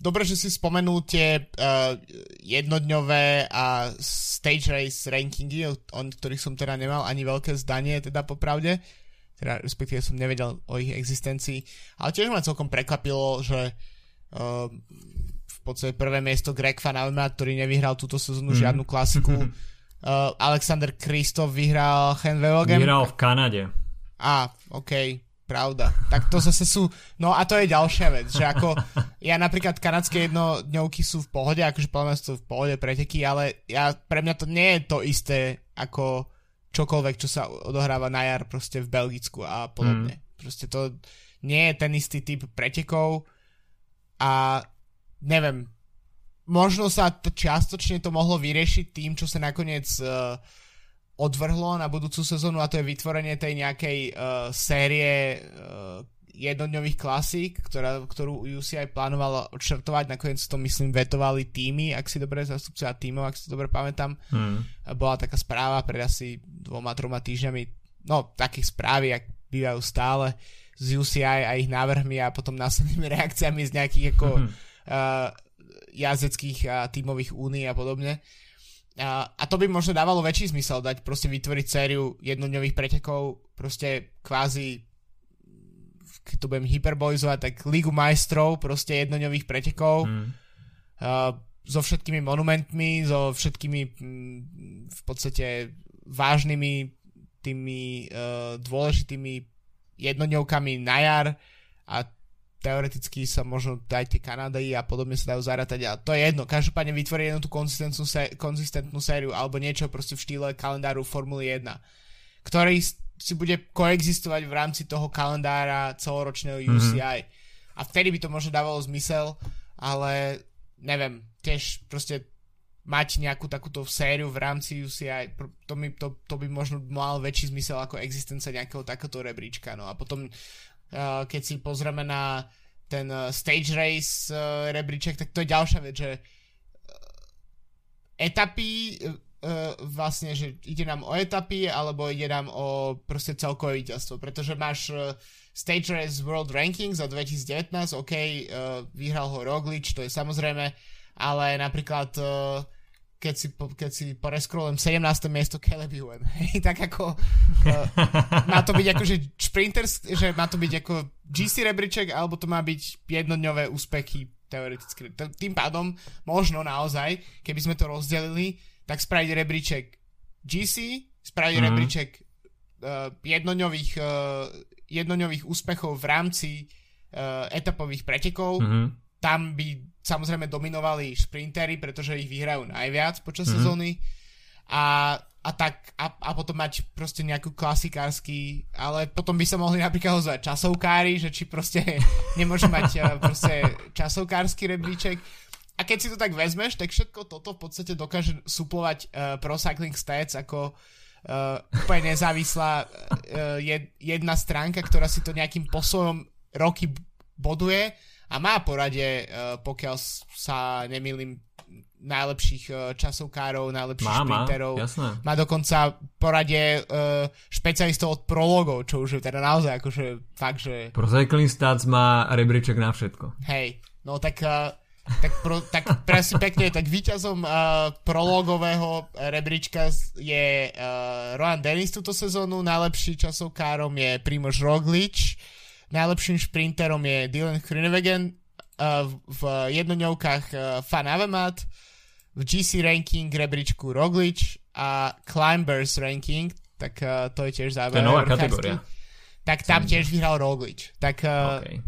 dobre, že si spomenul tie uh, jednodňové a stage race rankingy, o, o ktorých som teda nemal ani veľké zdanie, teda popravde teda respektíve som nevedel o ich existencii, ale tiež ma celkom prekvapilo, že uh, v podstate prvé miesto Greg Van Avermaet, ktorý nevyhral túto sezónu mm. žiadnu klasiku, uh, Alexander Kristof vyhral Henvelogem. Vyhral v Kanade. Á, OK, pravda. Tak to zase sú, no a to je ďalšia vec, že ako ja napríklad kanadské jednodňovky sú v pohode, akože podľa sú v pohode preteky, ale ja, pre mňa to nie je to isté ako čokoľvek, čo sa odohráva na jar proste v Belgicku a podobne. Mm. Proste to nie je ten istý typ pretekov a neviem, možno sa to čiastočne to mohlo vyriešiť tým, čo sa nakoniec uh, odvrhlo na budúcu sezónu a to je vytvorenie tej nejakej uh, série uh, jednodňových klasík, ktorá, ktorú UCI plánovala odštartovať, nakoniec to myslím vetovali týmy, ak si dobre zastupcovia týmov, ak si dobre pamätám. Hmm. Bola taká správa pred asi dvoma, troma týždňami, no takých správy, ak bývajú stále z UCI a ich návrhmi a potom následnými reakciami z nejakých ako hmm. uh, jazdeckých a tímových únií a podobne. A, a to by možno dávalo väčší zmysel dať proste vytvoriť sériu jednodňových pretekov proste kvázi keď to budem hyperbolizovať, tak Ligu majstrov, proste jednoňových pretekov. Mm. Uh, so všetkými monumentmi, so všetkými mm, v podstate vážnymi tými uh, dôležitými jednoňovkami na jar a teoreticky sa možno dať tie Kanady a podobne sa dajú zaratať a to je jedno. Každopádne vytvorí jednu tú konzistentnú, sé- konzistentnú sériu alebo niečo proste v štýle kalendáru Formuly 1, ktorý si bude koexistovať v rámci toho kalendára celoročného UCI. Mm-hmm. A vtedy by to možno dávalo zmysel, ale neviem, tiež proste mať nejakú takúto sériu v rámci UCI, to, mi, to, to by možno mal väčší zmysel ako existencia nejakého takéto rebríčka. No a potom, uh, keď si pozrieme na ten uh, stage race uh, rebríček, tak to je ďalšia vec, že etapy uh, vlastne, že ide nám o etapy alebo ide nám o proste celkové víťazstvo, pretože máš uh, Stage Race World Ranking za 2019, OK, uh, vyhral ho Roglič, to je samozrejme, ale napríklad uh, keď si, keď si poreskrolujem 17. miesto Caleb Ewan, tak ako uh, má to byť ako, že sprinter, že má to byť ako GC rebríček, alebo to má byť jednodňové úspechy teoreticky. Tým pádom možno naozaj, keby sme to rozdelili, tak spraviť rebríček GC, spraviť mm-hmm. rebríček uh, jednodňových, uh, jednodňových úspechov v rámci uh, etapových pretekov, mm-hmm tam by samozrejme dominovali šprintery, pretože ich vyhrajú najviac počas mm-hmm. sezóny a, a tak a, a potom mať proste nejakú klasikársky, ale potom by sa mohli napríklad ozvať časovkári, že či proste nemôže mať proste časovkársky rebríček a keď si to tak vezmeš, tak všetko toto v podstate dokáže suplovať uh, Pro Cycling Stats ako uh, úplne nezávislá uh, jed, jedna stránka, ktorá si to nejakým posojom roky boduje a má porade, uh, pokiaľ sa nemýlim, najlepších časovkárov, najlepších má, šprinterov. Má, má dokonca porade uh, špecialistov od prologov, čo už je teda naozaj akože fakt, že... Pro Cycling Stats má rebríček na všetko. Hej, no tak... Uh, tak, pro, tak presne pekne, tak víťazom uh, prologového rebríčka je uh, Rohan Dennis túto sezónu, najlepší časovkárom je Primož Roglič, Najlepším šprinterom je Dylan Groenewegen, uh, v jednoňovkách uh, Fan Avemat, v GC ranking rebríčku Roglič a Climbers ranking, tak uh, to je tiež zaujímavé. To je nová kategória. Tak tam tiež vyhral Roglič. Tak uh, okay.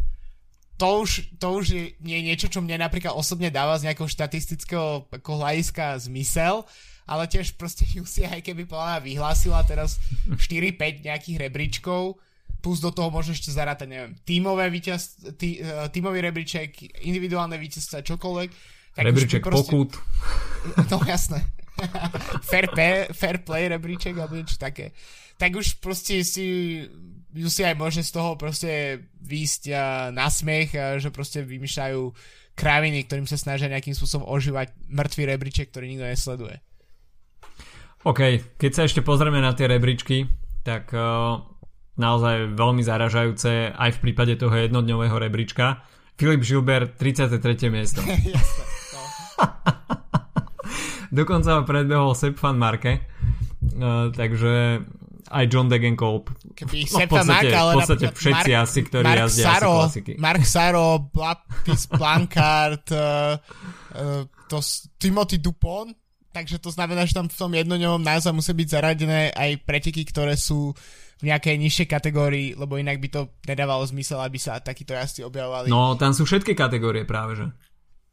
To, už, to už je nie niečo, čo mne napríklad osobne dáva z nejakého štatistického ako hľadiska zmysel, ale tiež proste UCI, keby povedala vyhlásila teraz 4-5 nejakých rebríčkov, plus do toho môžeš ešte zarátať, neviem, tímové víťaz, tí, uh, tímový rebríček, individuálne víťazstva, čokoľvek. Tak rebríček proste, pokut. No jasné. fair, pay, fair play rebríček alebo niečo také. Tak už proste si ju si aj môže z toho proste výjsť na smiech, že proste vymýšľajú kraviny, ktorým sa snažia nejakým spôsobom ožívať mŕtvý rebríček, ktorý nikto nesleduje. OK, keď sa ešte pozrieme na tie rebríčky, tak uh, naozaj veľmi zaražajúce aj v prípade toho jednodňového rebríčka. Filip Žilber 33. miesto. Jasne, no. Dokonca ho predbehol Sepp van Marke, uh, takže aj John Degenkolb. Keby no, podstate, Mark, ale v podstate všetci Mark, asi, ktorí Mark jazdia Saro, asi klasiky. Mark Saro, Baptiste Blancard, uh, uh, to, Timothy Dupont, takže to znamená, že tam v tom jednoňovom naozaj musí byť zaradené aj preteky, ktoré sú v nejakej nižšej kategórii, lebo inak by to nedávalo zmysel, aby sa takíto jazdci objavovali. No, tam sú všetky kategórie práve, že.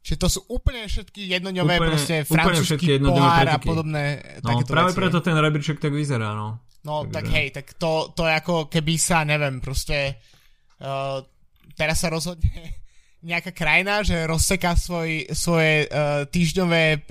Čiže to sú úplne všetky jednoňové, úplne, proste francúzsky pohár a podobné. No, práve veci. preto ten rebríček tak vyzerá, no. No, Takže... tak hej, tak to, to je ako keby sa, neviem, proste uh, teraz sa rozhodne nejaká krajina, že rozseká svoj, svoje uh, týždňové uh,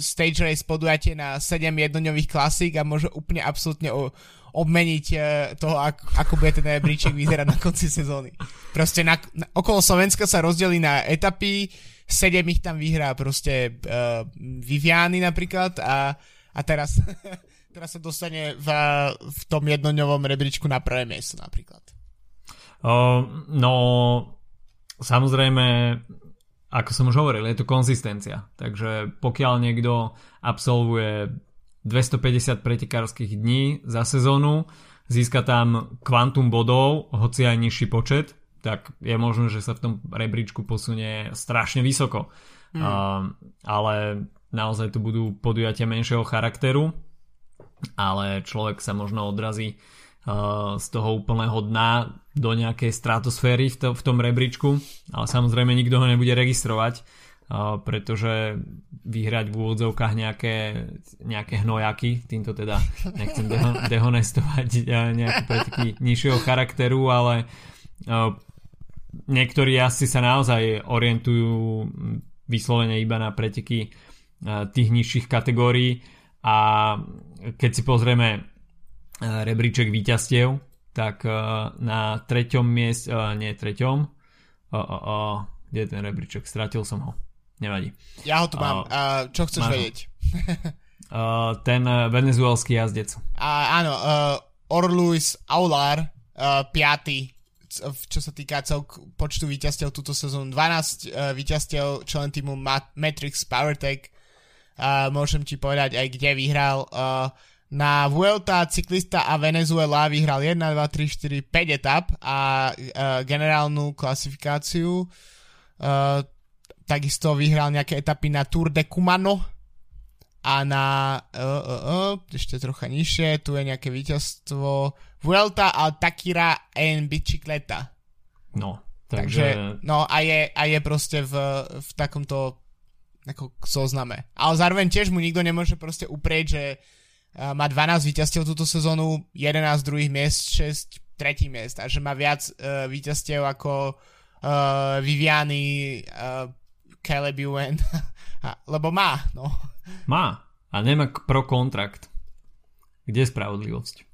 stage race podujatie na 7 jednoňových klasík a môže úplne absolútne o, obmeniť uh, toho, ako, ako bude ten rebríček vyzerať na konci sezóny. Proste na, na, okolo Slovenska sa rozdelí na etapy, sedem ich tam vyhrá proste uh, Viviany napríklad a, a teraz, teraz sa dostane v, v tom jednoňovom rebríčku na prvé miesto napríklad. Uh, no, samozrejme, ako som už hovoril, je to konzistencia. Takže pokiaľ niekto absolvuje 250 pretekárskych dní za sezónu, získa tam kvantum bodov, hoci aj nižší počet, tak je možné, že sa v tom rebríčku posunie strašne vysoko. Mm. Uh, ale naozaj to budú podujatia menšieho charakteru, ale človek sa možno odrazí uh, z toho úplného dna do nejakej stratosféry v, to, v tom rebríčku, ale samozrejme nikto ho nebude registrovať, uh, pretože vyhrať v úvodzovkách nejaké, nejaké hnojaky, týmto teda nechcem deho, dehonestovať uh, nejaké preteky nižšieho charakteru, ale niektorí asi sa naozaj orientujú vyslovene iba na preteky tých nižších kategórií a keď si pozrieme rebríček výťastiev, tak na treťom mieste, nie treťom, o, o, o, kde je ten rebríček, stratil som ho, nevadí. Ja ho tu mám, uh, čo chceš vedieť? uh, ten venezuelský jazdec. Uh, áno, uh, Orluis Aular, uh, piatý čo sa týka celk počtu víťazstiev túto sezónu. 12 uh, víťazstiev člen týmu Matrix PowerTech môžem ti povedať aj kde vyhral uh, na Vuelta cyklista a Venezuela vyhral 1, 2, 3, 4, 5 etap a uh, generálnu klasifikáciu uh, takisto vyhral nejaké etapy na Tour de Cumano a na uh, uh, uh, ešte trocha nižšie, tu je nejaké víťazstvo Vuelta al Takira en Bicicleta. No, takže... takže no a je, a je proste v, v takomto ako zozname. Ale zároveň tiež mu nikto nemôže proste uprieť, že uh, má 12 víťazstiev túto sezónu, 11 druhých miest, 6 tretí miest a že má viac uh, víťazstiev ako uh, Viviany, uh, Caleb Ewan, lebo má, no. Má a nemá pro kontrakt. Kde je spravodlivosť?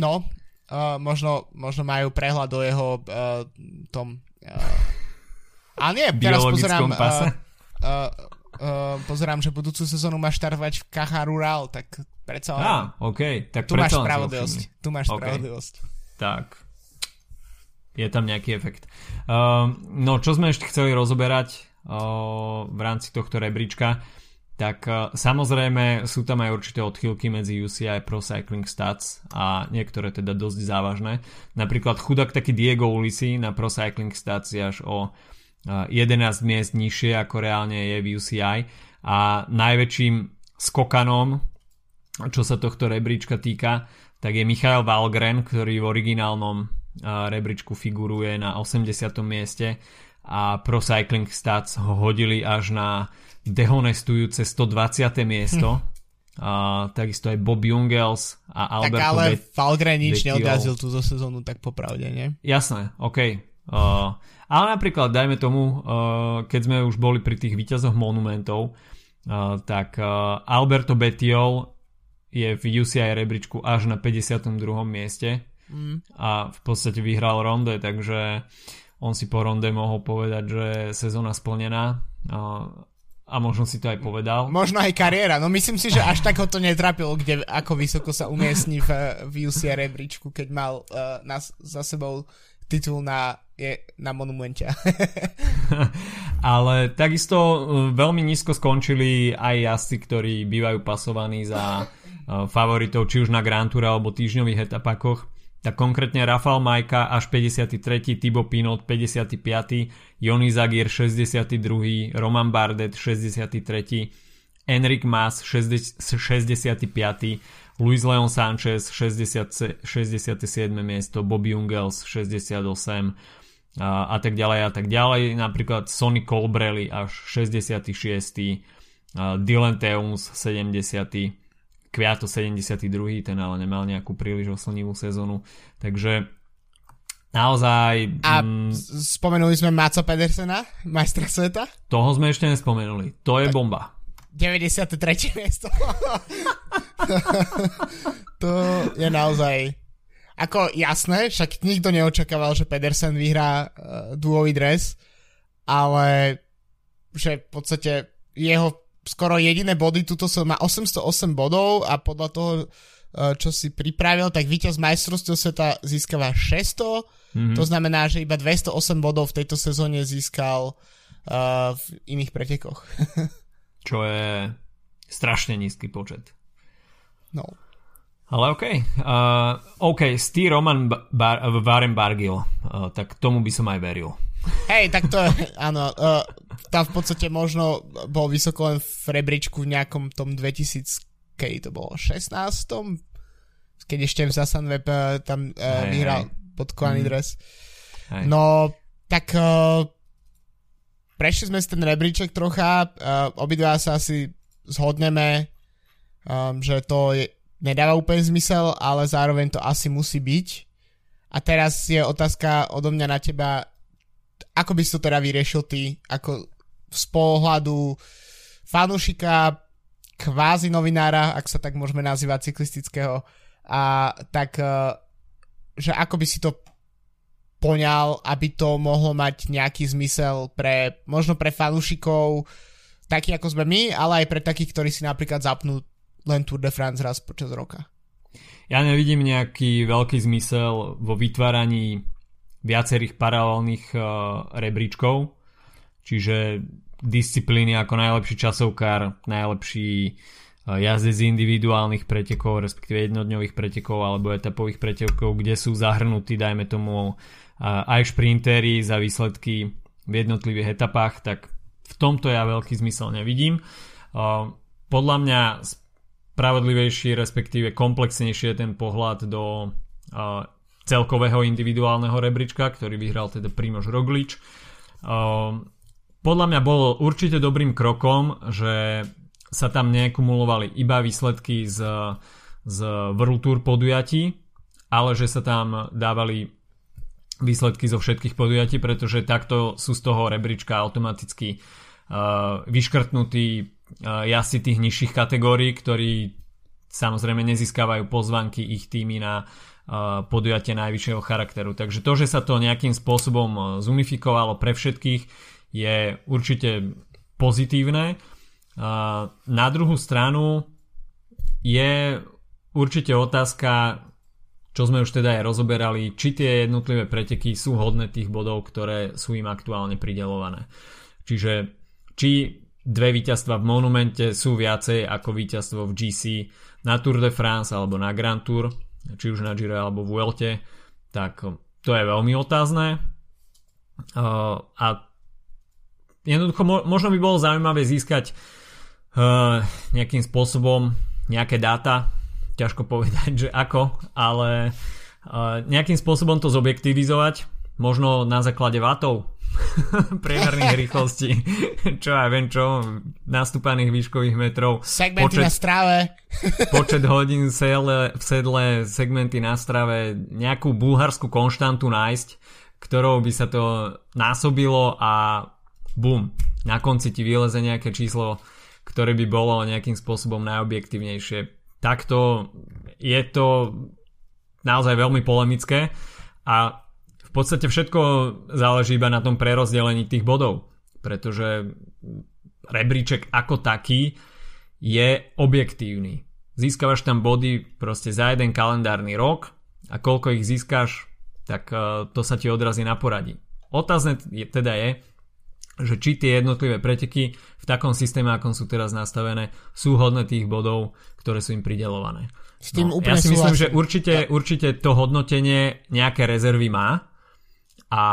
No, uh, možno, možno majú prehľad do jeho uh, tom... Uh, ale nie, teraz pozerám... Uh, uh, uh, pozerám, že budúcu sezónu máš štartovať v Kacha Rural, tak predsa... Á, ah, OK, tak tu máš spravodlivosť. Tu máš okay. spravodlivosť. Tak, je tam nejaký efekt. Uh, no, čo sme ešte chceli rozoberať uh, v rámci tohto rebríčka, tak uh, samozrejme sú tam aj určité odchylky medzi UCI Pro Cycling Stats a niektoré teda dosť závažné. Napríklad chudák taký Diego Ulisi na Pro Cycling Stats je až o 11 miest nižšie ako reálne je v UCI a najväčším skokanom, čo sa tohto rebríčka týka, tak je Michael Valgren, ktorý v originálnom rebríčku figuruje na 80. mieste a Pro Cycling Stats ho hodili až na dehonestujúce 120. miesto. Hm. A takisto aj Bob Jungels a Alberto Tak ale Falgren nič neodrazil túto sezónu, tak popravde, nie? Jasné, OK. Uh, ale napríklad, dajme tomu, uh, keď sme už boli pri tých výťazoch monumentov, uh, tak uh, Alberto Betiol je v UCI rebríčku až na 52. mieste mm. a v podstate vyhral ronde, takže on si po ronde mohol povedať, že sezóna splnená. Uh, a možno si to aj povedal. Možno aj kariéra. No myslím si, že až tak ho to netrapilo, kde, ako vysoko sa umiestni v, v UCR rebríčku, keď mal uh, nás za sebou titul na, je, na monumente. Ale takisto uh, veľmi nízko skončili aj jazdci, ktorí bývajú pasovaní za uh, favoritov či už na Grand Tour alebo týždňových etapakoch tak konkrétne Rafal Majka až 53. Tibo Pinot 55. Joni Zagir 62. Roman Bardet 63. Enric Mas 65. Luis Leon Sanchez 60, 67. miesto Bobby Ungels 68 a, a tak ďalej a tak ďalej napríklad Sonny Colbrelli až 66. Dylan Teuns 70. Kviato 72. ten ale nemal nejakú príliš oslnivú sezónu. Takže naozaj... A mm, spomenuli sme Maca Pedersena, majstra sveta? Toho sme ešte nespomenuli. To je bomba. 93. miesto. to je naozaj... Ako jasné, však nikto neočakával, že Pedersen vyhrá uh, duový dres, ale že v podstate jeho skoro jediné body, tuto som má 808 bodov a podľa toho, e, čo si pripravil, tak víťaz majstrovstiev sveta získava 600, mm-hmm. to znamená, že iba 208 bodov v tejto sezóne získal uh, v iných pretekoch. čo je strašne nízky počet. No. Ale OK. Uh, OK, Steve Roman Bar- Warren Bargill. Uh, tak tomu by som aj veril. Hej, tak to áno, uh, tam v podstate možno bol vysoko len v rebríčku v nejakom tom 2000, keď to bolo, 16 keď ešte v Web uh, tam uh, vyhral pod mm. dres. Hej. No, tak uh, prešli sme si ten rebríček trocha, uh, obidva sa asi zhodneme, um, že to je, nedáva úplne zmysel, ale zároveň to asi musí byť. A teraz je otázka odo mňa na teba, ako by si to teda vyriešil ty, ako z pohľadu fanúšika, kvázi novinára, ak sa tak môžeme nazývať, cyklistického, a tak, uh, že ako by si to poňal, aby to mohlo mať nejaký zmysel pre, možno pre fanúšikov, takí ako sme my, ale aj pre takých, ktorí si napríklad zapnú len Tour de France raz počas roka. Ja nevidím nejaký veľký zmysel vo vytváraní viacerých paralelných uh, rebríčkov, čiže disciplíny ako najlepší časovkár, najlepší uh, jazdec z individuálnych pretekov, respektíve jednodňových pretekov alebo etapových pretekov, kde sú zahrnutí, dajme tomu, aj šprintery za výsledky v jednotlivých etapách, tak v tomto ja veľký zmysel nevidím. Podľa mňa spravodlivejší, respektíve komplexnejší je ten pohľad do celkového individuálneho rebríčka, ktorý vyhral teda Primož Roglič. Podľa mňa bol určite dobrým krokom, že sa tam nekumulovali iba výsledky z, z World Tour podujatí, ale že sa tam dávali výsledky zo všetkých podujatí, pretože takto sú z toho rebríčka automaticky uh, vyškrtnutí jazdci tých nižších kategórií, ktorí samozrejme nezískavajú pozvanky ich týmy na podujatie najvyššieho charakteru. Takže to, že sa to nejakým spôsobom e, zunifikovalo pre všetkých je určite pozitívne. Na druhú stranu je určite otázka, čo sme už teda aj rozoberali, či tie jednotlivé preteky sú hodné tých bodov, ktoré sú im aktuálne pridelované. Čiže či dve víťazstva v Monumente sú viacej ako víťazstvo v GC na Tour de France alebo na Grand Tour, či už na Giro alebo v Vuelte, tak to je veľmi otázne. A jednoducho možno by bolo zaujímavé získať nejakým spôsobom nejaké dáta, ťažko povedať, že ako, ale nejakým spôsobom to zobjektivizovať, možno na základe vatov, priemerných rýchlostí, čo ja viem čo, nastúpaných výškových metrov. Segmenty počet, na strave. počet hodín v sedle, v sedle, segmenty na strave, nejakú bulharskú konštantu nájsť, ktorou by sa to násobilo a bum, na konci ti vyleze nejaké číslo, ktoré by bolo nejakým spôsobom najobjektívnejšie. Takto je to naozaj veľmi polemické a v podstate všetko záleží iba na tom prerozdelení tých bodov, pretože rebríček ako taký je objektívny. Získavaš tam body proste za jeden kalendárny rok a koľko ich získaš, tak e, to sa ti odrazí na poradí. Otázne teda je, že či tie jednotlivé preteky v takom systéme, akom sú teraz nastavené, sú hodné tých bodov, ktoré sú im pridelované. S tým no, úplne ja si myslím, že určite, určite to hodnotenie nejaké rezervy má, a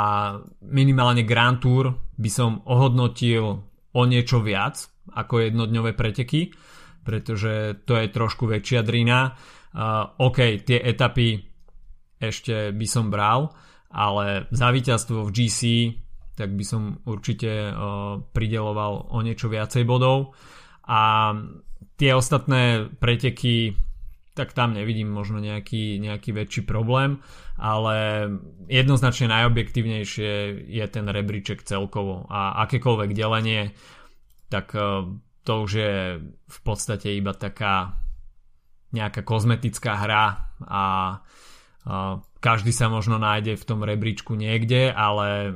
minimálne Grand Tour by som ohodnotil o niečo viac ako jednodňové preteky, pretože to je trošku väčšia drina. Uh, OK, tie etapy ešte by som bral, ale za víťazstvo v GC tak by som určite uh, prideloval o niečo viacej bodov. A tie ostatné preteky tak tam nevidím možno nejaký, nejaký väčší problém, ale jednoznačne najobjektívnejšie je ten rebríček celkovo a akékoľvek delenie, tak e, to už je v podstate iba taká nejaká kozmetická hra a e, každý sa možno nájde v tom rebríčku niekde, ale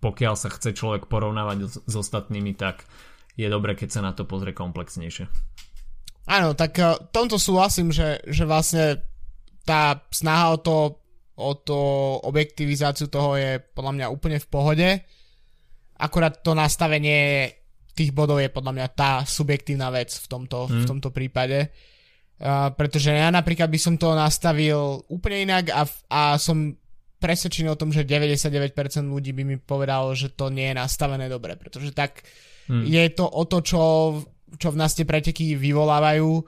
pokiaľ sa chce človek porovnávať s ostatnými, tak je dobre, keď sa na to pozrie komplexnejšie. Áno, tak uh, tomto súhlasím, že, že vlastne tá snaha o to, o to objektivizáciu toho je podľa mňa úplne v pohode. Akurát to nastavenie tých bodov je podľa mňa tá subjektívna vec v tomto, mm. v tomto prípade. Uh, pretože ja napríklad by som to nastavil úplne inak a, a som presvedčený o tom, že 99% ľudí by mi povedalo, že to nie je nastavené dobre, pretože tak hmm. je to o to, čo, čo v nás tie preteky vyvolávajú,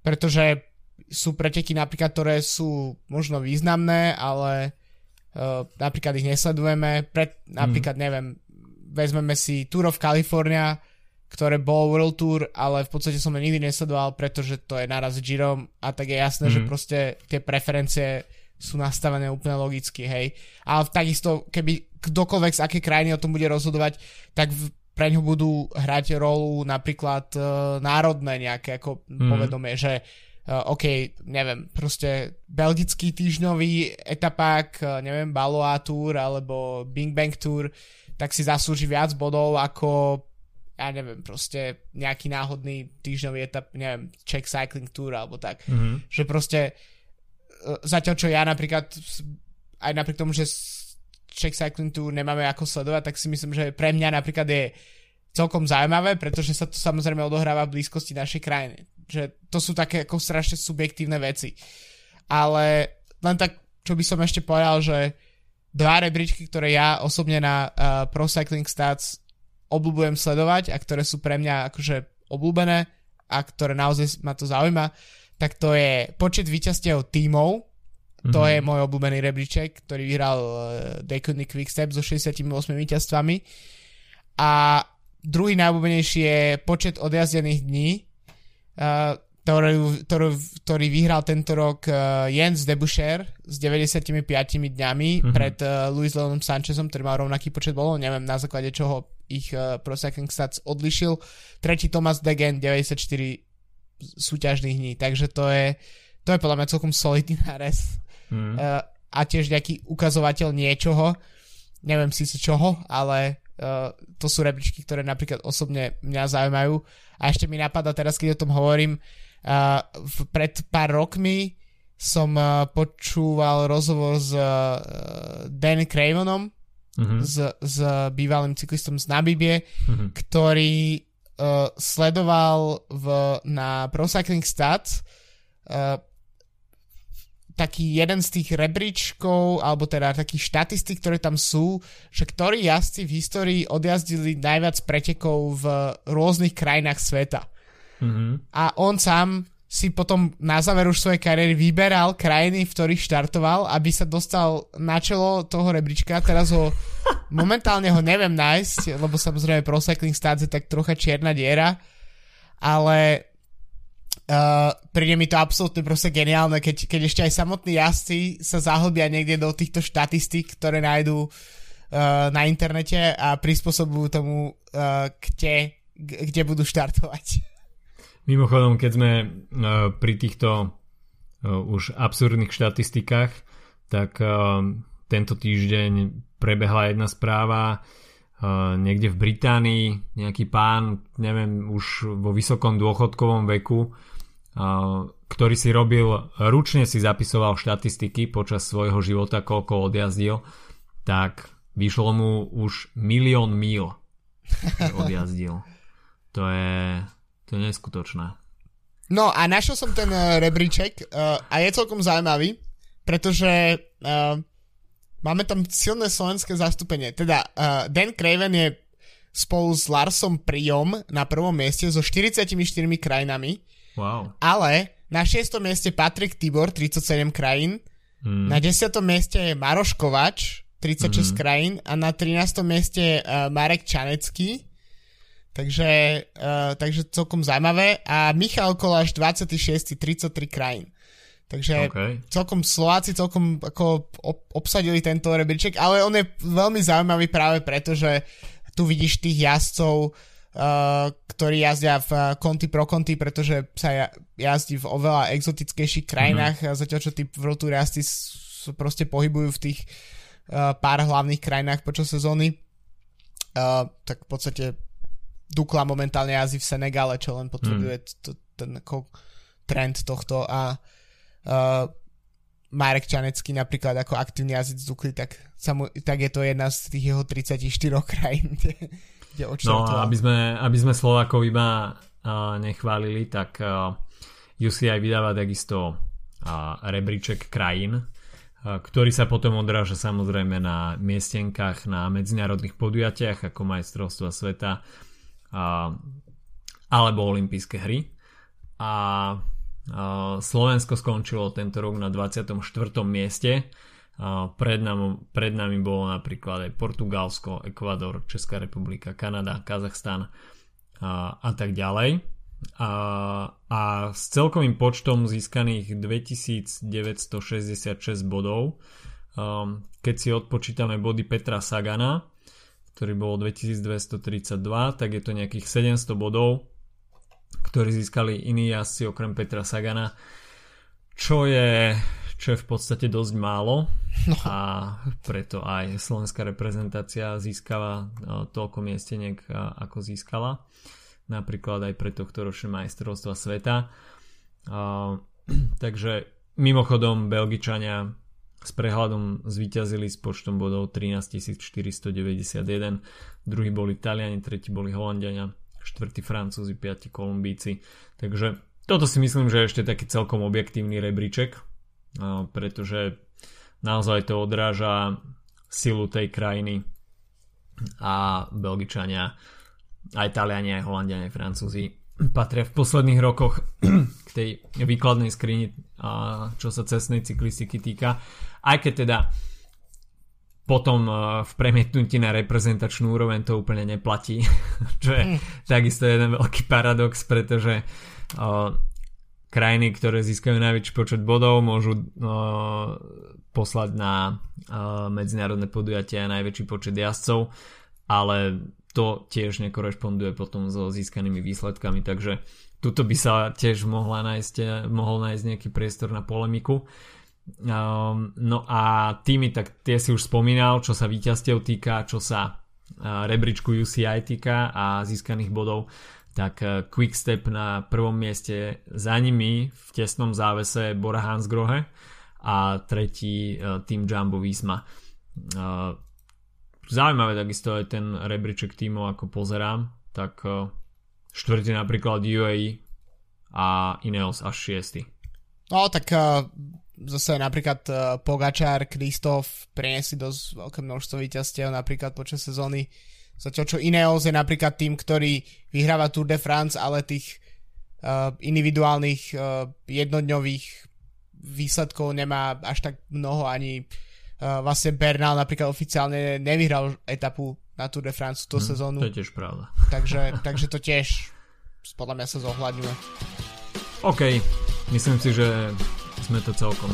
pretože sú preteky napríklad, ktoré sú možno významné, ale uh, napríklad ich nesledujeme. Pre, napríklad, hmm. neviem, vezmeme si Tour of California, ktoré bol World Tour, ale v podstate som ho nikdy nesledoval, pretože to je naraz Girom a tak je jasné, mm-hmm. že mhm. proste tie preferencie sú nastavené úplne logicky, hej. Ale takisto, keby kdokoľvek z aké krajiny o tom bude rozhodovať, tak v, pre ňu budú hrať rolu napríklad uh, národné nejaké ako mm. povedomie, že uh, OK, neviem, proste belgický týždňový etapák, uh, neviem, Baloa Tour alebo Bing Bang Tour, tak si zaslúži viac bodov ako ja neviem, proste nejaký náhodný týždňový etap, neviem, Czech Cycling Tour alebo tak. Mm-hmm. Že proste e, zatiaľ čo ja napríklad aj napriek tomu, že Czech Cycling Tour nemáme ako sledovať, tak si myslím, že pre mňa napríklad je celkom zaujímavé, pretože sa to samozrejme odohráva v blízkosti našej krajiny. Že to sú také ako strašne subjektívne veci. Ale len tak, čo by som ešte povedal, že dva rebríčky, ktoré ja osobne na uh, Pro Cycling Stats obľúbujem sledovať a ktoré sú pre mňa akože obľúbené a ktoré naozaj ma to zaujíma, tak to je počet víťazstiev tímov, mm-hmm. to mhm. je môj obľúbený rebríček, ktorý vyhral uh, Decodny Quickstep so 68 víťazstvami a druhý najobľúbenejší je počet odjazdených dní, uh, ktorý, ktorý, ktorý vyhral tento rok uh, Jens Debuscher s 95 dňami mm-hmm. pred uh, Luis Leonom Sanchezom, ktorý mal rovnaký počet bolov, neviem na základe čoho ich uh, Pro Cycling Stats odlišil. Tretí Thomas Degen 94 súťažných dní, takže to je, to je podľa mňa celkom solidný nárez. Mm. Uh, a tiež nejaký ukazovateľ niečoho, neviem si čoho, ale uh, to sú rebríčky, ktoré napríklad osobne mňa zaujímajú. A ešte mi napadá teraz, keď o tom hovorím, Uh, v, pred pár rokmi som uh, počúval rozhovor s uh, Dan Cravenom, uh-huh. s, s bývalým cyklistom z Nabibie, uh-huh. ktorý uh, sledoval v, na Pro Cycling Stats uh, taký jeden z tých rebríčkov, alebo teda takých štatistik, ktoré tam sú, že ktorí jazdci v histórii odjazdili najviac pretekov v rôznych krajinách sveta. Mm-hmm. A on sám si potom na záver už svojej kariéry vyberal krajiny, v ktorých štartoval, aby sa dostal na čelo toho rebríčka. Teraz ho momentálne ho neviem nájsť, lebo samozrejme Pro Cycling Stats je tak trocha čierna diera, ale uh, príde mi to absolútne proste geniálne, keď, keď ešte aj samotní jazdci sa zahlbia niekde do týchto štatistík, ktoré nájdú uh, na internete a prispôsobujú tomu, uh, kde, kde budú štartovať. Mimochodom, keď sme uh, pri týchto uh, už absurdných štatistikách, tak uh, tento týždeň prebehla jedna správa niekde v Británii, nejaký pán, neviem, už vo vysokom dôchodkovom veku, ktorý si robil, ručne si zapisoval štatistiky počas svojho života, koľko odjazdil, tak vyšlo mu už milión míl odjazdil. To je, to je neskutočné. No a našiel som ten uh, rebríček uh, a je celkom zaujímavý, pretože uh, máme tam silné slovenské zastúpenie. Teda uh, Dan Craven je spolu s Larsom Priom na prvom mieste so 44 krajinami. Wow. Ale na 6. mieste Patrik Tibor, 37 krajín. Hmm. Na 10. mieste je Maroš Kovač, 36 hmm. krajín. A na 13. mieste je uh, Marek Čanecký, Takže, uh, takže celkom zaujímavé. A Michal Koláš 26. 33 krajín. Takže okay. celkom Slováci celkom ako obsadili tento rebríček, ale on je veľmi zaujímavý práve preto, že tu vidíš tých jazdcov, uh, ktorí jazdia v konty pro konty, pretože sa jazdí v oveľa exotickejších krajinách, mm-hmm. zatiaľ čo tí World Tour jazdci proste pohybujú v tých uh, pár hlavných krajinách počas sezóny. Uh, tak v podstate Dukla momentálne jazdí v Senegale, čo len potrebuje hmm. to, ten ako trend tohto a uh, Marek Čanecký napríklad ako aktívny jazdec z Dukly, tak, mu, tak je to jedna z tých jeho 34 krajín, kde, kde No a aby sme, aby sme Slovákov iba uh, nechválili, tak uh, UCI vydáva takisto rebríček krajín, ktorý sa potom odráža samozrejme na miestenkách na medzinárodných podujatiach ako majstrovstva sveta alebo olympijské hry. A Slovensko skončilo tento rok na 24. mieste. Pred nami, pred nami bolo napríklad aj Portugalsko, Ekvador, Česká republika, Kanada, Kazachstan a, a tak ďalej. A, a s celkovým počtom získaných 2966 bodov, keď si odpočítame body Petra Sagana, ktorý bol 2232, tak je to nejakých 700 bodov, ktorí získali iní jazdci okrem Petra Sagana, čo je, čo je v podstate dosť málo no. a preto aj slovenská reprezentácia získava toľko miesteniek, ako získala napríklad aj pre tohto ročné majstrovstva sveta. takže mimochodom Belgičania s prehľadom zvíťazili s počtom bodov 13 491, druhý boli Taliani, tretí boli Holandiania, štvrtí Francúzi, piati Kolumbíci. Takže toto si myslím, že je ešte taký celkom objektívny rebríček, pretože naozaj to odráža silu tej krajiny a Belgičania aj Taliani, aj Holandiani, aj Francúzi patria v posledných rokoch k tej výkladnej skrini, čo sa cestnej cyklistiky týka. Aj keď teda potom v premietnutí na reprezentačnú úroveň to úplne neplatí, čo je mm. takisto jeden veľký paradox, pretože krajiny, ktoré získajú najväčší počet bodov, môžu poslať na medzinárodné podujatia najväčší počet jazdcov, ale to tiež nekorešponduje potom so získanými výsledkami, takže tuto by sa tiež mohla nájsť, mohol nájsť nejaký priestor na polemiku. Um, no a týmy, tak tie si už spomínal, čo sa víťazstiev týka, čo sa uh, rebríčku UCI týka a získaných bodov, tak uh, Quickstep na prvom mieste za nimi v tesnom závese Bora Hansgrohe a tretí uh, tým Jumbo Visma. Uh, zaujímavé takisto aj ten rebríček tímov, ako pozerám, tak uh, štvrtý napríklad UAE a Ineos až šiestý. No tak uh, zase napríklad uh, Pogačár, Kristof priniesli dosť veľké množstvo víťazstiev napríklad počas sezóny. Zatiaľ čo Ineos je napríklad tým, ktorý vyhráva Tour de France, ale tých uh, individuálnych uh, jednodňových výsledkov nemá až tak mnoho ani uh, vlastne Bernal napríklad oficiálne nevyhral etapu na Tour de France túto hmm, sezónu. To je tiež pravda. Takže, takže to tiež podľa mňa sa zohľadňuje. OK, myslím si, že sme to celkom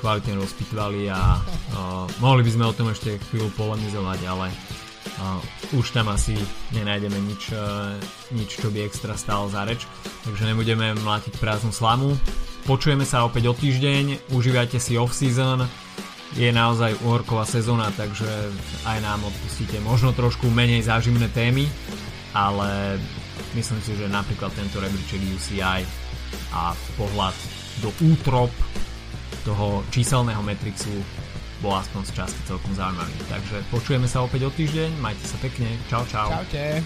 kvalitne rozpitvali a uh, mohli by sme o tom ešte chvíľu polemizovať, ale uh, už tam asi nenájdeme nič, uh, nič, čo by extra stálo za reč, takže nebudeme mlátiť prázdnu slamu. Počujeme sa opäť o týždeň, užívajte si off-season, je naozaj uhorková sezóna, takže aj nám odpustíte možno trošku menej zážimné témy, ale myslím si, že napríklad tento rebríček UCI a pohľad do útrop toho číselného Matrixu bol aspoň z časti celkom zaujímavý. Takže počujeme sa opäť o týždeň, majte sa pekne, čau čau. Čaute.